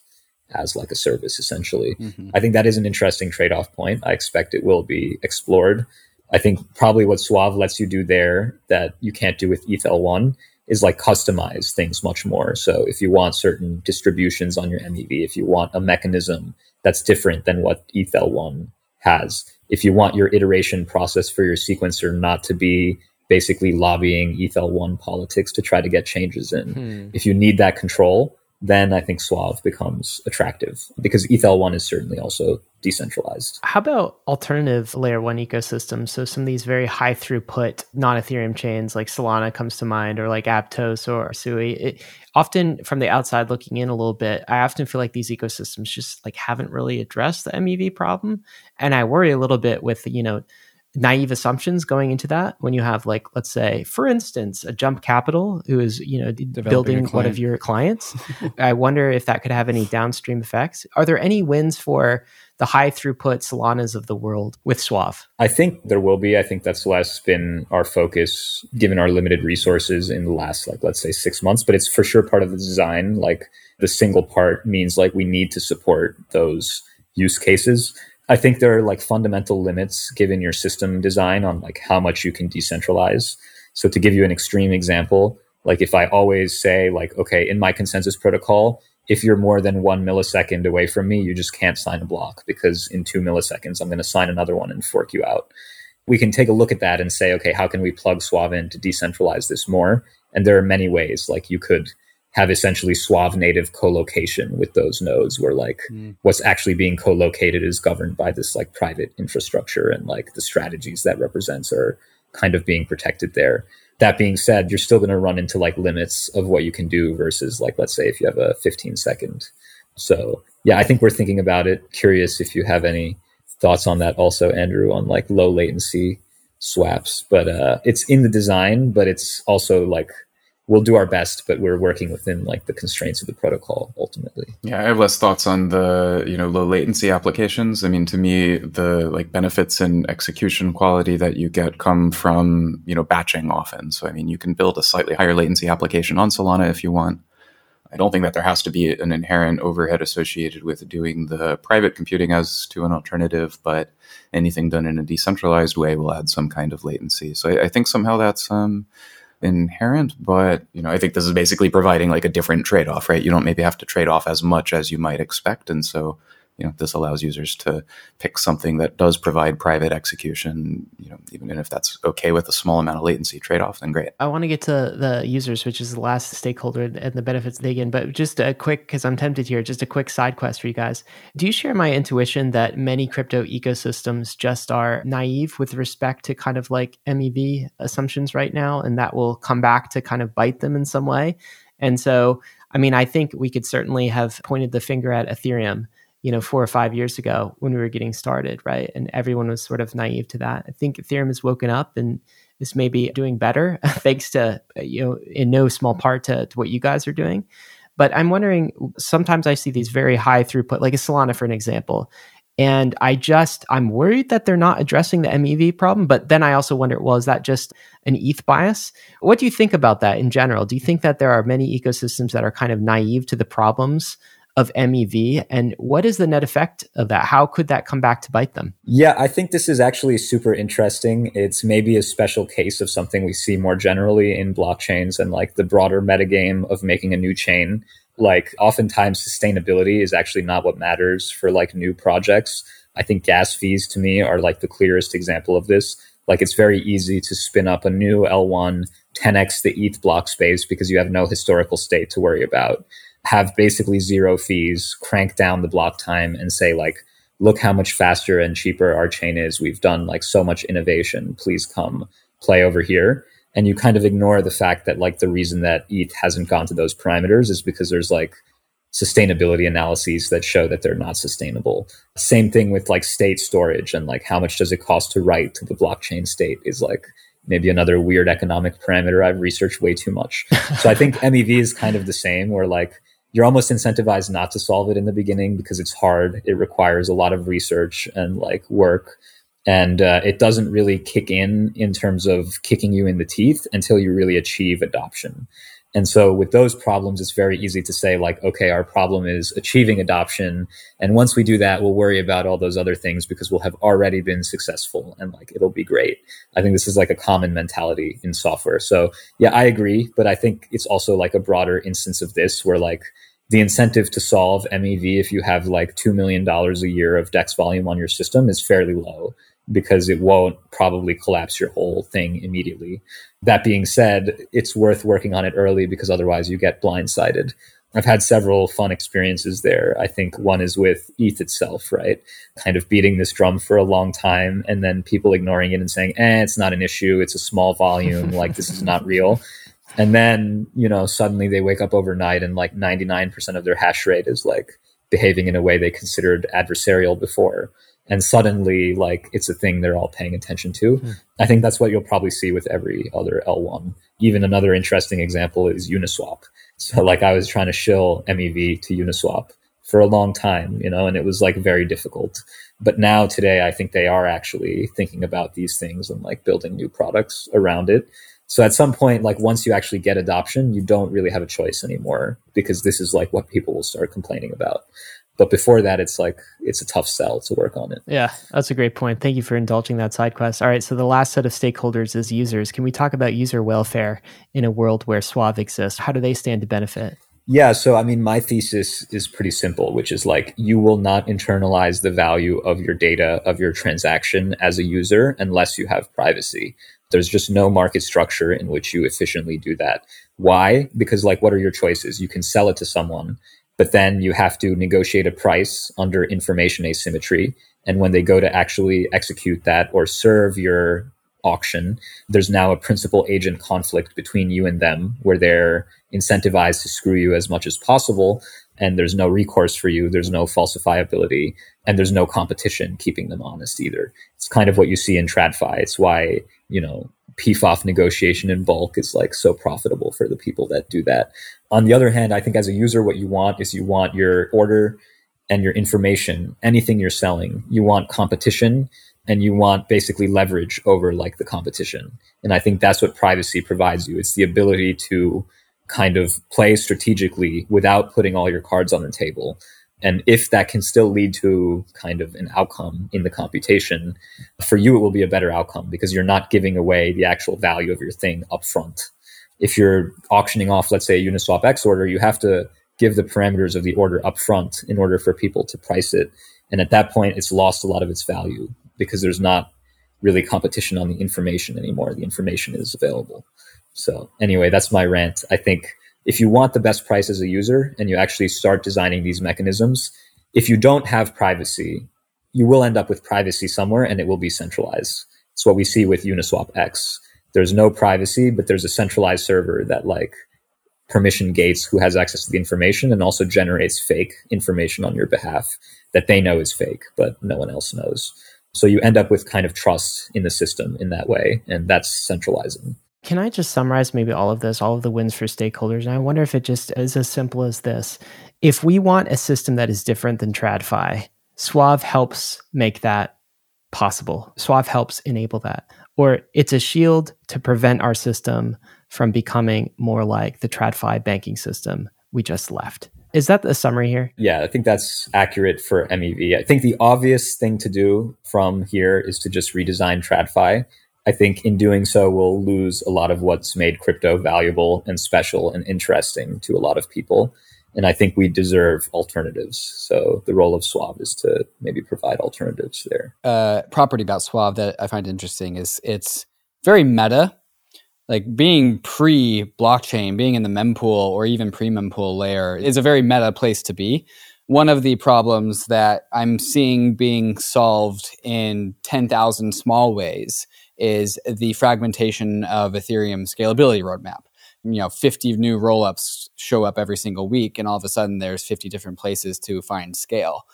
as like a service essentially. Mm-hmm. I think that is an interesting trade-off point. I expect it will be explored. I think probably what Suave lets you do there that you can't do with ETH-L1 is like customize things much more. So if you want certain distributions on your MEV, if you want a mechanism that's different than what ETH-L1 has, if you want your iteration process for your sequencer not to be basically lobbying ETH-L1 politics to try to get changes in, hmm. if you need that control, then I think Suave becomes attractive because ETH-L1 is certainly also decentralized. How about alternative layer one ecosystems? So some of these very high throughput non-Ethereum chains like Solana comes to mind or like Aptos or Sui. It, often from the outside looking in a little bit, I often feel like these ecosystems just like haven't really addressed the MEV problem. And I worry a little bit with, you know, naive assumptions going into that when you have like let's say for instance a jump capital who is you know Developing building one of your clients. I wonder if that could have any downstream effects. Are there any wins for the high throughput solanas of the world with suave? I think there will be. I think that's less been our focus given our limited resources in the last like let's say six months. But it's for sure part of the design. Like the single part means like we need to support those use cases I think there are like fundamental limits given your system design on like how much you can decentralize. So to give you an extreme example, like if I always say like, okay, in my consensus protocol, if you're more than one millisecond away from me, you just can't sign a block because in two milliseconds, I'm going to sign another one and fork you out. We can take a look at that and say, okay, how can we plug Suave in to decentralize this more? And there are many ways. Like you could have essentially Suave native co-location with those nodes where like mm. what's actually being co-located is governed by this like private infrastructure and like the strategies that represents are kind of being protected there. That being said, you're still going to run into like limits of what you can do versus like let's say if you have a 15 second. So yeah, I think we're thinking about it. Curious if you have any thoughts on that also, Andrew, on like low latency swaps. But uh, it's in the design, but it's also like we'll do our best, but we're working within like the constraints of the protocol ultimately. Yeah, I have less thoughts on the you know low latency applications. I mean, to me, the like benefits and execution quality that you get come from you know batching often. So I mean, you can build a slightly higher latency application on Solana if you want. I don't think that there has to be an inherent overhead associated with doing the private computing as to an alternative, but anything done in a decentralized way will add some kind of latency. So I, I think somehow that's um, inherent, but you know, I think this is basically providing like a different trade-off, right? You don't maybe have to trade off as much as you might expect, and so you know, this allows users to pick something that does provide private execution, you know, even if that's okay with a small amount of latency trade-off, then great. I want to get to the users, which is the last stakeholder and the benefits they gain, but just a quick, because I'm tempted here, just a quick side quest for you guys. Do you share my intuition that many crypto ecosystems just are naive with respect to kind of like MEV assumptions right now, and that will come back to kind of bite them in some way? And so, I mean, I think we could certainly have pointed the finger at Ethereum you know, four or five years ago when we were getting started, right? And everyone was sort of naive to that. I think Ethereum has woken up and is maybe doing better thanks to, you know, in no small part to, to what you guys are doing. But I'm wondering, sometimes I see these very high throughput, like a Solana, for an example. And I just, I'm worried that they're not addressing the MEV problem. But then I also wonder, well, is that just an ETH bias? What do you think about that in general? Do you think that there are many ecosystems that are kind of naive to the problems of MEV and what is the net effect of that? How could that come back to bite them? Yeah, I think this is actually super interesting. It's maybe a special case of something we see more generally in blockchains and like the broader metagame of making a new chain. Like oftentimes sustainability is actually not what matters for like new projects. I think gas fees to me are like the clearest example of this. Like it's very easy to spin up a new L1 10x the ETH block space because you have no historical state to worry about have basically zero fees, crank down the block time and say like, look how much faster and cheaper our chain is. We've done like so much innovation. Please come play over here. And you kind of ignore the fact that like the reason that ETH hasn't gone to those parameters is because there's like sustainability analyses that show that they're not sustainable. Same thing with like state storage and like how much does it cost to write to the blockchain state is like maybe another weird economic parameter I've researched way too much. so I think MEV is kind of the same where like you're almost incentivized not to solve it in the beginning because it's hard. It requires a lot of research and like work. And uh, it doesn't really kick in in terms of kicking you in the teeth until you really achieve adoption. And so with those problems, it's very easy to say like, okay, our problem is achieving adoption. And once we do that, we'll worry about all those other things because we'll have already been successful and like, it'll be great. I think this is like a common mentality in software. So yeah, I agree. But I think it's also like a broader instance of this where like the incentive to solve MEV if you have like $2 million a year of DEX volume on your system is fairly low because it won't probably collapse your whole thing immediately. That being said, it's worth working on it early because otherwise you get blindsided. I've had several fun experiences there. I think one is with ETH itself, right? Kind of beating this drum for a long time and then people ignoring it and saying, eh, it's not an issue. It's a small volume. like this is not real. And then, you know, suddenly they wake up overnight and like 99% of their hash rate is like behaving in a way they considered adversarial before and suddenly like it's a thing they're all paying attention to. Mm. I think that's what you'll probably see with every other L1. Even another interesting example is Uniswap. So like I was trying to shill MEV to Uniswap for a long time, you know, and it was like very difficult. But now today I think they are actually thinking about these things and like building new products around it. So at some point, like once you actually get adoption, you don't really have a choice anymore because this is like what people will start complaining about. But before that it's like it's a tough sell to work on it. Yeah that's a great point. Thank you for indulging that side quest. All right so the last set of stakeholders is users. Can we talk about user welfare in a world where suave exists? How do they stand to benefit? Yeah so i mean my thesis is pretty simple which is like you will not internalize the value of your data of your transaction as a user unless you have privacy there's just no market structure in which you efficiently do that why because like what are your choices you can sell it to someone but then you have to negotiate a price under information asymmetry. And when they go to actually execute that or serve your auction, there's now a principal agent conflict between you and them where they're incentivized to screw you as much as possible. And there's no recourse for you. There's no falsifiability and there's no competition keeping them honest either. It's kind of what you see in TradFi. It's why, you know, PFOF negotiation in bulk is like so profitable for the people that do that. On the other hand, I think as a user, what you want is you want your order and your information, anything you're selling. You want competition and you want basically leverage over like the competition. And I think that's what privacy provides you. It's the ability to kind of play strategically without putting all your cards on the table. And if that can still lead to kind of an outcome in the computation, for you, it will be a better outcome because you're not giving away the actual value of your thing upfront. If you're auctioning off, let's say a Uniswap X order, you have to give the parameters of the order upfront in order for people to price it. And at that point, it's lost a lot of its value because there's not really competition on the information anymore. The information is available. So anyway, that's my rant. I think if you want the best price as a user and you actually start designing these mechanisms, if you don't have privacy, you will end up with privacy somewhere and it will be centralized. It's what we see with Uniswap X. There's no privacy, but there's a centralized server that like permission gates who has access to the information and also generates fake information on your behalf that they know is fake, but no one else knows. So you end up with kind of trust in the system in that way, and that's centralizing. Can I just summarize maybe all of this, all of the wins for stakeholders? And I wonder if it just is as simple as this. If we want a system that is different than TradFi, Suave helps make that possible. Suave helps enable that. Or it's a shield to prevent our system from becoming more like the TradFi banking system we just left. Is that the summary here? Yeah, I think that's accurate for MEV. I think the obvious thing to do from here is to just redesign TradFi I think in doing so, we'll lose a lot of what's made crypto valuable and special and interesting to a lot of people. And I think we deserve alternatives. So the role of Suave is to maybe provide alternatives there. Uh, property about Suave that I find interesting is it's very meta. Like being pre blockchain, being in the mempool or even pre mempool layer is a very meta place to be. one of the problems that I'm seeing being solved in 10,000 small ways is the fragmentation of Ethereum scalability roadmap. You know, 50 new rollups show up every single week, and all of a sudden there's 50 different places to find scale.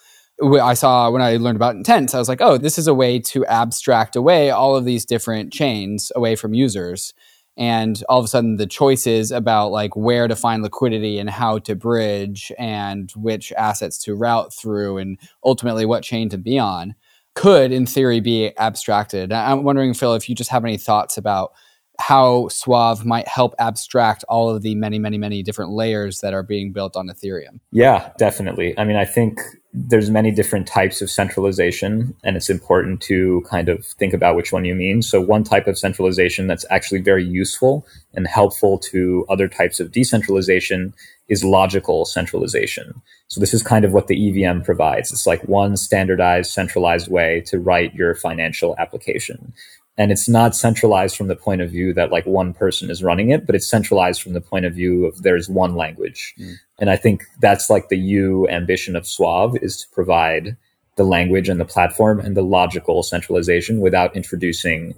I saw when I learned about intents, I was like, oh, this is a way to abstract away all of these different chains away from users and all of a sudden the choices about like where to find liquidity and how to bridge and which assets to route through and ultimately what chain to be on could in theory be abstracted i'm wondering phil if you just have any thoughts about how Suave might help abstract all of the many, many, many different layers that are being built on Ethereum. Yeah, definitely. I mean, I think there's many different types of centralization, and it's important to kind of think about which one you mean. So, one type of centralization that's actually very useful and helpful to other types of decentralization is logical centralization. So, this is kind of what the EVM provides. It's like one standardized, centralized way to write your financial application and it's not centralized from the point of view that like one person is running it but it's centralized from the point of view of there's one language mm. and i think that's like the u ambition of suave is to provide the language and the platform and the logical centralization without introducing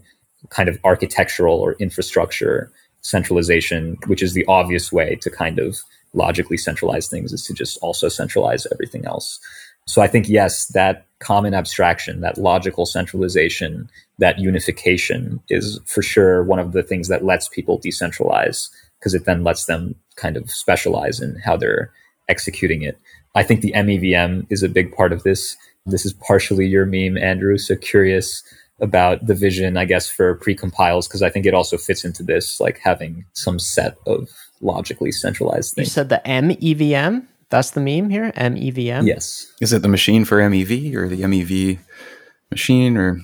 kind of architectural or infrastructure centralization which is the obvious way to kind of logically centralize things is to just also centralize everything else so I think, yes, that common abstraction, that logical centralization, that unification is for sure one of the things that lets people decentralize because it then lets them kind of specialize in how they're executing it. I think the MEVM is a big part of this. This is partially your meme, Andrew. So curious about the vision, I guess, for precompiles, because I think it also fits into this, like having some set of logically centralized things. You said the MEVM? That's the meme here, MEVM? Yes. Is it the machine for MEV or the MEV machine or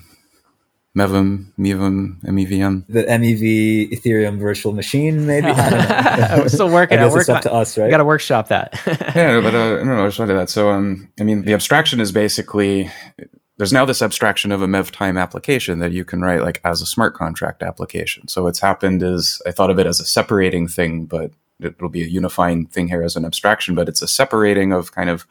MEVM, MEVM, MEVM? The MEV Ethereum virtual machine, maybe? I We're still working. I guess it's up to us, right? We got to workshop that. yeah, but uh, no, no, I just wanted that. So, um, I mean, the abstraction is basically there's now this abstraction of a MEV time application that you can write like as a smart contract application. So what's happened is I thought of it as a separating thing, but it'll be a unifying thing here as an abstraction, but it's a separating of kind of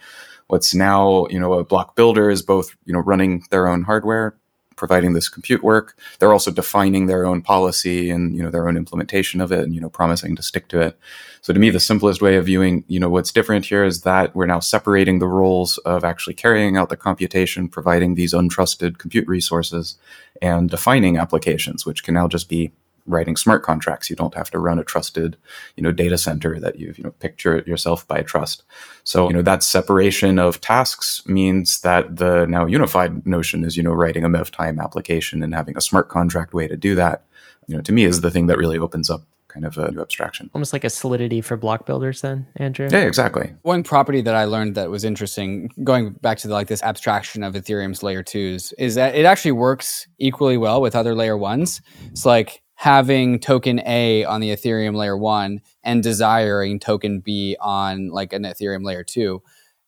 what's now, you know, a block builder is both, you know, running their own hardware, providing this compute work. They're also defining their own policy and, you know, their own implementation of it and, you know, promising to stick to it. So to me, the simplest way of viewing, you know, what's different here is that we're now separating the roles of actually carrying out the computation, providing these untrusted compute resources and defining applications, which can now just be writing smart contracts. You don't have to run a trusted, you know, data center that you've, you know, picked your, yourself by trust. So, you know, that separation of tasks means that the now unified notion is, you know, writing a MEV time application and having a smart contract way to do that, you know, to me is the thing that really opens up kind of a new abstraction. Almost like a solidity for block builders then, Andrew? Yeah, exactly. One property that I learned that was interesting, going back to the, like this abstraction of Ethereum's layer twos, is that it actually works equally well with other layer ones. It's like having token A on the Ethereum layer one and desiring token B on like an Ethereum layer two.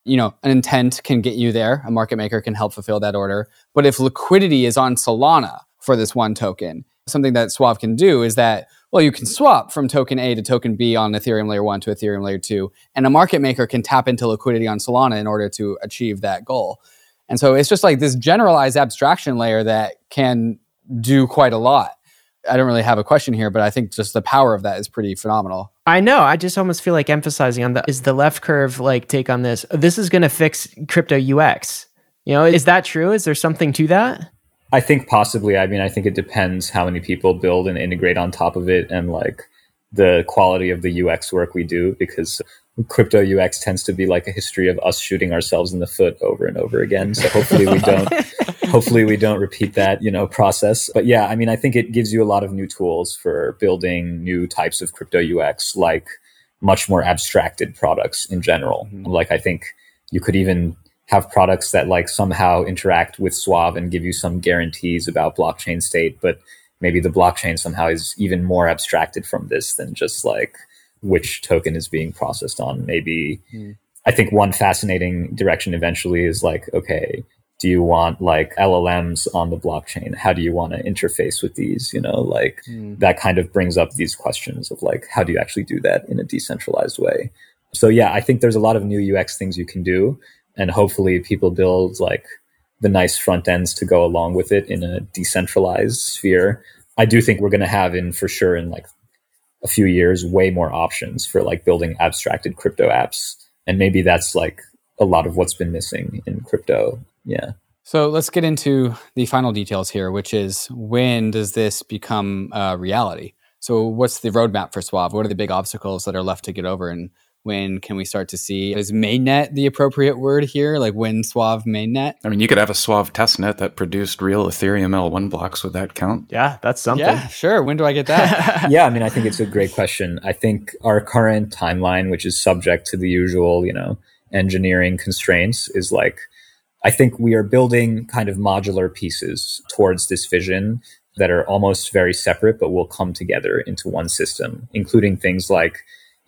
You know, an intent can get you there. A market maker can help fulfill that order. But if liquidity is on Solana for this one token, something that Suave can do is that, well, you can swap from token A to token B on Ethereum layer one to Ethereum layer two. And a market maker can tap into liquidity on Solana in order to achieve that goal. And so it's just like this generalized abstraction layer that can do quite a lot. I don't really have a question here, but I think just the power of that is pretty phenomenal. I know. I just almost feel like emphasizing on the is the left curve like take on this. This is going to fix crypto UX. You know, is that true? Is there something to that? I think possibly. I mean, I think it depends how many people build and integrate on top of it and like the quality of the UX work we do because crypto UX tends to be like a history of us shooting ourselves in the foot over and over again. So hopefully we don't hopefully we don't repeat that, you know, process. But yeah, I mean, I think it gives you a lot of new tools for building new types of crypto UX like much more abstracted products in general. Mm-hmm. Like I think you could even have products that like somehow interact with Suave and give you some guarantees about blockchain state, but maybe the blockchain somehow is even more abstracted from this than just like which token is being processed on. Maybe mm. I think one fascinating direction eventually is like, okay, do you want like LLMs on the blockchain? How do you want to interface with these? You know, like mm. that kind of brings up these questions of like, how do you actually do that in a decentralized way? So yeah, I think there's a lot of new UX things you can do. and hopefully people build like the nice front ends to go along with it in a decentralized sphere. I do think we're going to have in for sure in like a few years way more options for like building abstracted crypto apps. And maybe that's like a lot of what's been missing in crypto. Yeah. So let's get into the final details here which is when does this become a reality? So what's the roadmap for Suave? What are the big obstacles that are left to get over? And when can we start to see is mainnet the appropriate word here? Like when suave mainnet? I mean you could have a suave testnet that produced real ethereum l1 blocks. Would that count? Yeah that's something. Yeah sure. When do i get that? Yeah i mean i think it's a great question. I think our current timeline which is subject to the usual you know engineering constraints is like i think we are building kind of modular pieces towards this vision that are almost very separate but will come together into one system including things like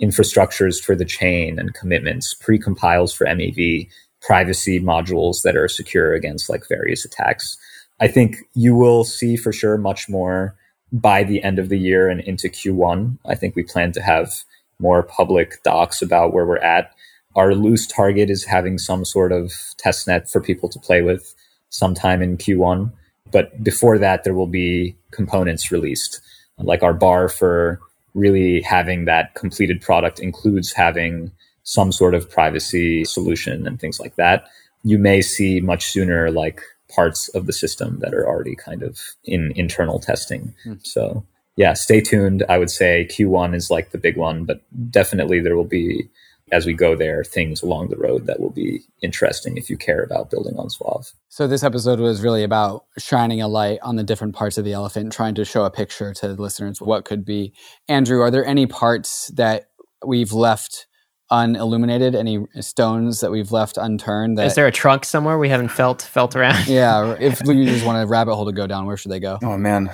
infrastructures for the chain and commitments, pre-compiles for MEV, privacy modules that are secure against like various attacks. I think you will see for sure much more by the end of the year and into Q1. I think we plan to have more public docs about where we're at. Our loose target is having some sort of test net for people to play with sometime in Q1. But before that, there will be components released. Like our bar for really having that completed product includes having some sort of privacy solution and things like that. You may see much sooner like parts of the system that are already kind of in internal testing. Hmm. So yeah, stay tuned. I would say Q1 is like the big one, but definitely there will be as we go there things along the road that will be interesting if you care about building on Suave. So this episode was really about shining a light on the different parts of the elephant, trying to show a picture to the listeners what could be. Andrew, are there any parts that we've left unilluminated? Any stones that we've left unturned? That, Is there a trunk somewhere we haven't felt felt around? yeah, if you just want a rabbit hole to go down, where should they go? Oh man,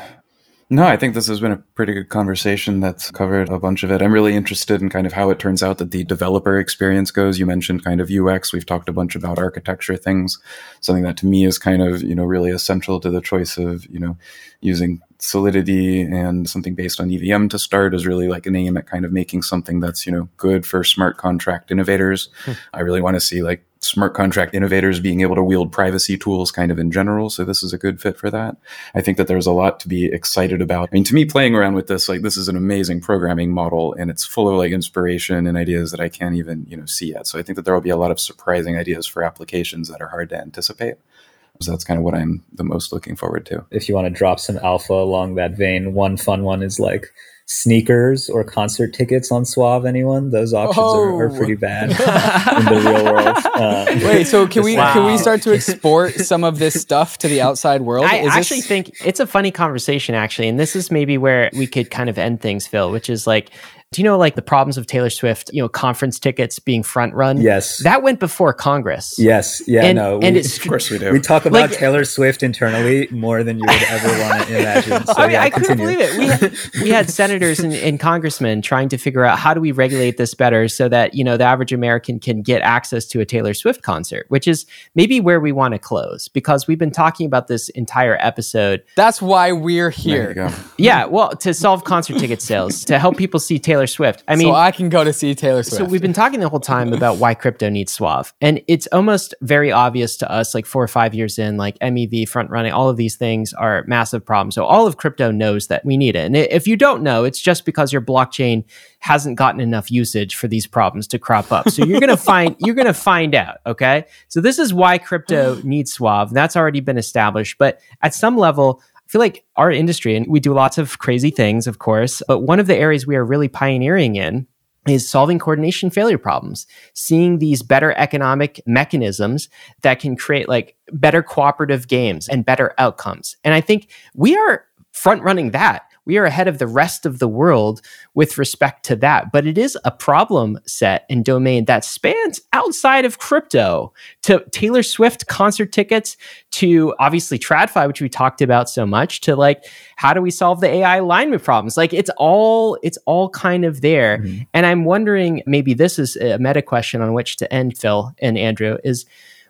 no, I think this has been a pretty good conversation that's covered a bunch of it. I'm really interested in kind of how it turns out that the developer experience goes. You mentioned kind of UX. We've talked a bunch about architecture things, something that to me is kind of, you know, really essential to the choice of, you know, using solidity and something based on EVM to start is really like an aim at kind of making something that's, you know, good for smart contract innovators. Hmm. I really want to see like smart contract innovators being able to wield privacy tools kind of in general. So this is a good fit for that. I think that there's a lot to be excited about. I mean, to me, playing around with this, like this is an amazing programming model and it's full of like inspiration and ideas that I can't even, you know, see yet. So I think that there will be a lot of surprising ideas for applications that are hard to anticipate. So that's kind of what I'm the most looking forward to. If you want to drop some alpha along that vein, one fun one is like sneakers or concert tickets on Suave. Anyone? Those options oh. are, are, pretty bad in the real world. Uh, Wait, so can we wow. can we start to export some of this stuff to the outside world? I is actually this... think it's a funny conversation, actually, and this is maybe where we could kind of end things, Phil, which is like do you know like the problems of Taylor Swift, you know, conference tickets being front run? Yes. That went before Congress. Yes. Yeah, and, no. And we, it's, of course we do. We talk about like, Taylor Swift internally more than you would ever want to imagine. So, I mean, yeah, I continue. couldn't believe it. We had, we had senators and, and congressmen trying to figure out how do we regulate this better so that, you know, the average American can get access to a Taylor Swift concert, which is maybe where we want to close because we've been talking about this entire episode. That's why we're here. Yeah, well, to solve concert ticket sales, to help people see Taylor Swift. I mean, so I can go to see Taylor Swift. So we've been talking the whole time about why crypto needs Suave, and it's almost very obvious to us, like four or five years in, like MEV front running, all of these things are massive problems. So all of crypto knows that we need it, and if you don't know, it's just because your blockchain hasn't gotten enough usage for these problems to crop up. So you're gonna find you're gonna find out. Okay, so this is why crypto needs Suave. That's already been established, but at some level. I feel like our industry, and we do lots of crazy things, of course, but one of the areas we are really pioneering in is solving coordination failure problems, seeing these better economic mechanisms that can create like better cooperative games and better outcomes. And I think we are front running that we are ahead of the rest of the world with respect to that. But it is a problem set and domain that spans outside of crypto to Taylor Swift concert tickets, to obviously TradFi, which we talked about so much, to like how do we solve the AI alignment problems? Like it's all it's all kind of there. Mm-hmm. And I'm wondering maybe this is a meta question on which to end, Phil and Andrew, is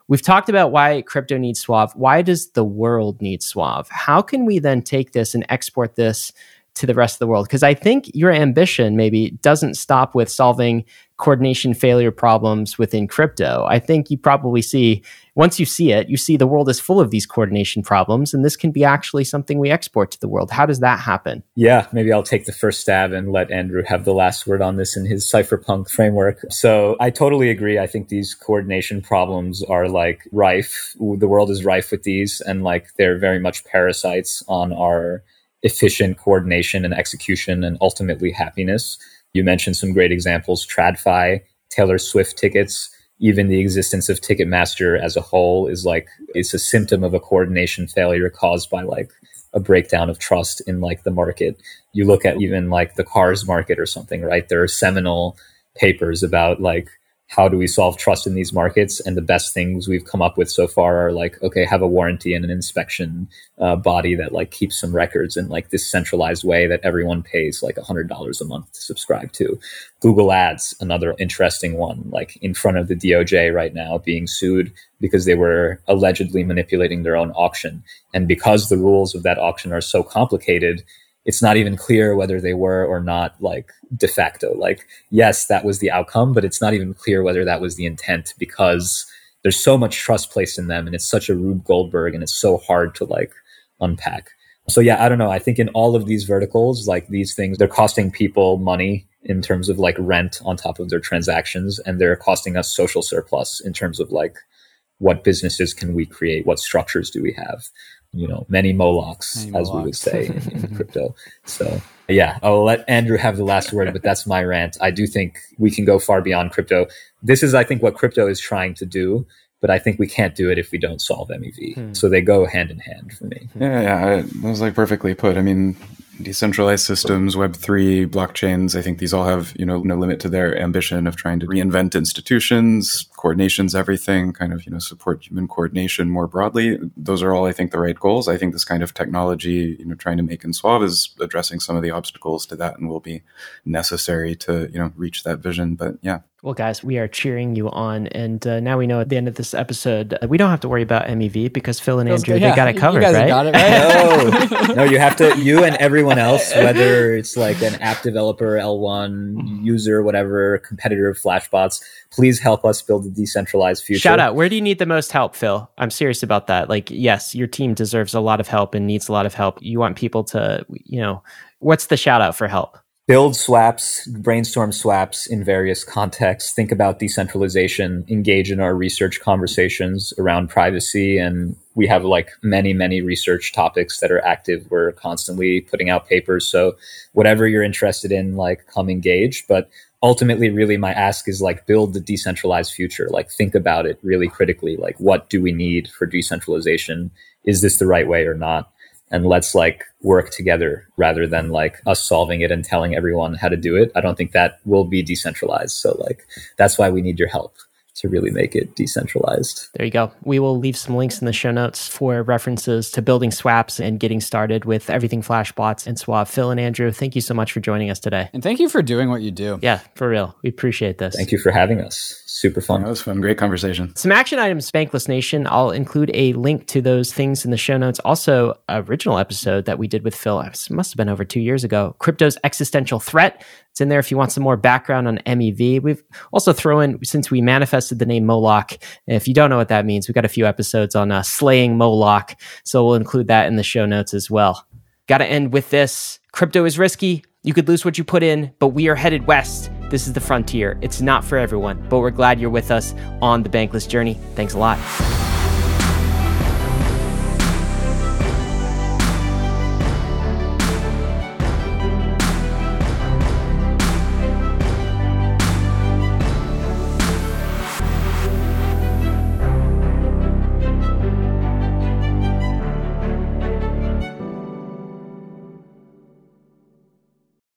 We've talked about why crypto needs Suave. Why does the world need Suave? How can we then take this and export this to the rest of the world? Because I think your ambition maybe doesn't stop with solving coordination failure problems within crypto. I think you probably see, once you see it, you see the world is full of these coordination problems, and this can be actually something we export to the world. How does that happen? Yeah, maybe I'll take the first stab and let Andrew have the last word on this in his cypherpunk framework. So I totally agree. I think these coordination problems are like rife. The world is rife with these, and like they're very much parasites on our efficient coordination and execution and ultimately happiness. You mentioned some great examples TradFi, Taylor Swift tickets, even the existence of Ticketmaster as a whole is like it's a symptom of a coordination failure caused by like a breakdown of trust in like the market. You look at even like the cars market or something, right? There are seminal papers about like how do we solve trust in these markets? And the best things we've come up with so far are like, okay, have a warranty and an inspection uh, body that like keeps some records in like this centralized way that everyone pays like a hundred dollars a month to subscribe to. Google Ads, another interesting one, like in front of the DOJ right now, being sued because they were allegedly manipulating their own auction. And because the rules of that auction are so complicated, it's not even clear whether they were or not like de facto. Like, yes, that was the outcome, but it's not even clear whether that was the intent because there's so much trust placed in them and it's such a Rube Goldberg and it's so hard to like unpack. So yeah, I don't know. I think in all of these verticals, like these things, they're costing people money in terms of like rent on top of their transactions and they're costing us social surplus in terms of like what businesses can we create? What structures do we have? You know many molochs many as we would say in, in crypto so yeah i'll let andrew have the last word but that's my rant i do think we can go far beyond crypto this is i think what crypto is trying to do but I think we can't do it if we don't solve MEV. Hmm. So they go hand in hand for me. Yeah, yeah, that was like perfectly put. I mean, decentralized systems, Web3, blockchains, I think these all have, you know, no limit to their ambition of trying to reinvent institutions, coordinations, everything, kind of, you know, support human coordination more broadly. Those are all, I think, the right goals. I think this kind of technology, you know, trying to make in Suave is addressing some of the obstacles to that and will be necessary to, you know, reach that vision. But yeah, well, guys, we are cheering you on. And uh, now we know at the end of this episode, uh, we don't have to worry about MEV because Phil and Andrew, yeah, they got it covered, you guys right? Got it right. no, no, you have to, you and everyone else, whether it's like an app developer, L1 user, whatever, competitor of Flashbots, please help us build a decentralized future. Shout out. Where do you need the most help, Phil? I'm serious about that. Like, yes, your team deserves a lot of help and needs a lot of help. You want people to, you know, what's the shout out for help? Build swaps, brainstorm swaps in various contexts, think about decentralization, engage in our research conversations around privacy. And we have like many, many research topics that are active. We're constantly putting out papers. So whatever you're interested in, like come engage. But ultimately, really my ask is like build the decentralized future. Like think about it really critically. Like what do we need for decentralization? Is this the right way or not? And let's like work together rather than like us solving it and telling everyone how to do it. I don't think that will be decentralized. So like that's why we need your help to really make it decentralized. There you go. We will leave some links in the show notes for references to building swaps and getting started with everything Flashbots and Suave. Phil and Andrew, thank you so much for joining us today. And thank you for doing what you do. Yeah, for real. We appreciate this. Thank you for having us. Super fun. That was fun. Great conversation. Some action items, Bankless Nation. I'll include a link to those things in the show notes. Also, original episode that we did with Phil. It must have been over two years ago. Crypto's existential threat. It's in there if you want some more background on MEV. We've also thrown in, since we manifested the name Moloch, if you don't know what that means, we've got a few episodes on uh, slaying Moloch. So we'll include that in the show notes as well. Got to end with this crypto is risky. You could lose what you put in, but we are headed west. This is the frontier. It's not for everyone, but we're glad you're with us on the bankless journey. Thanks a lot.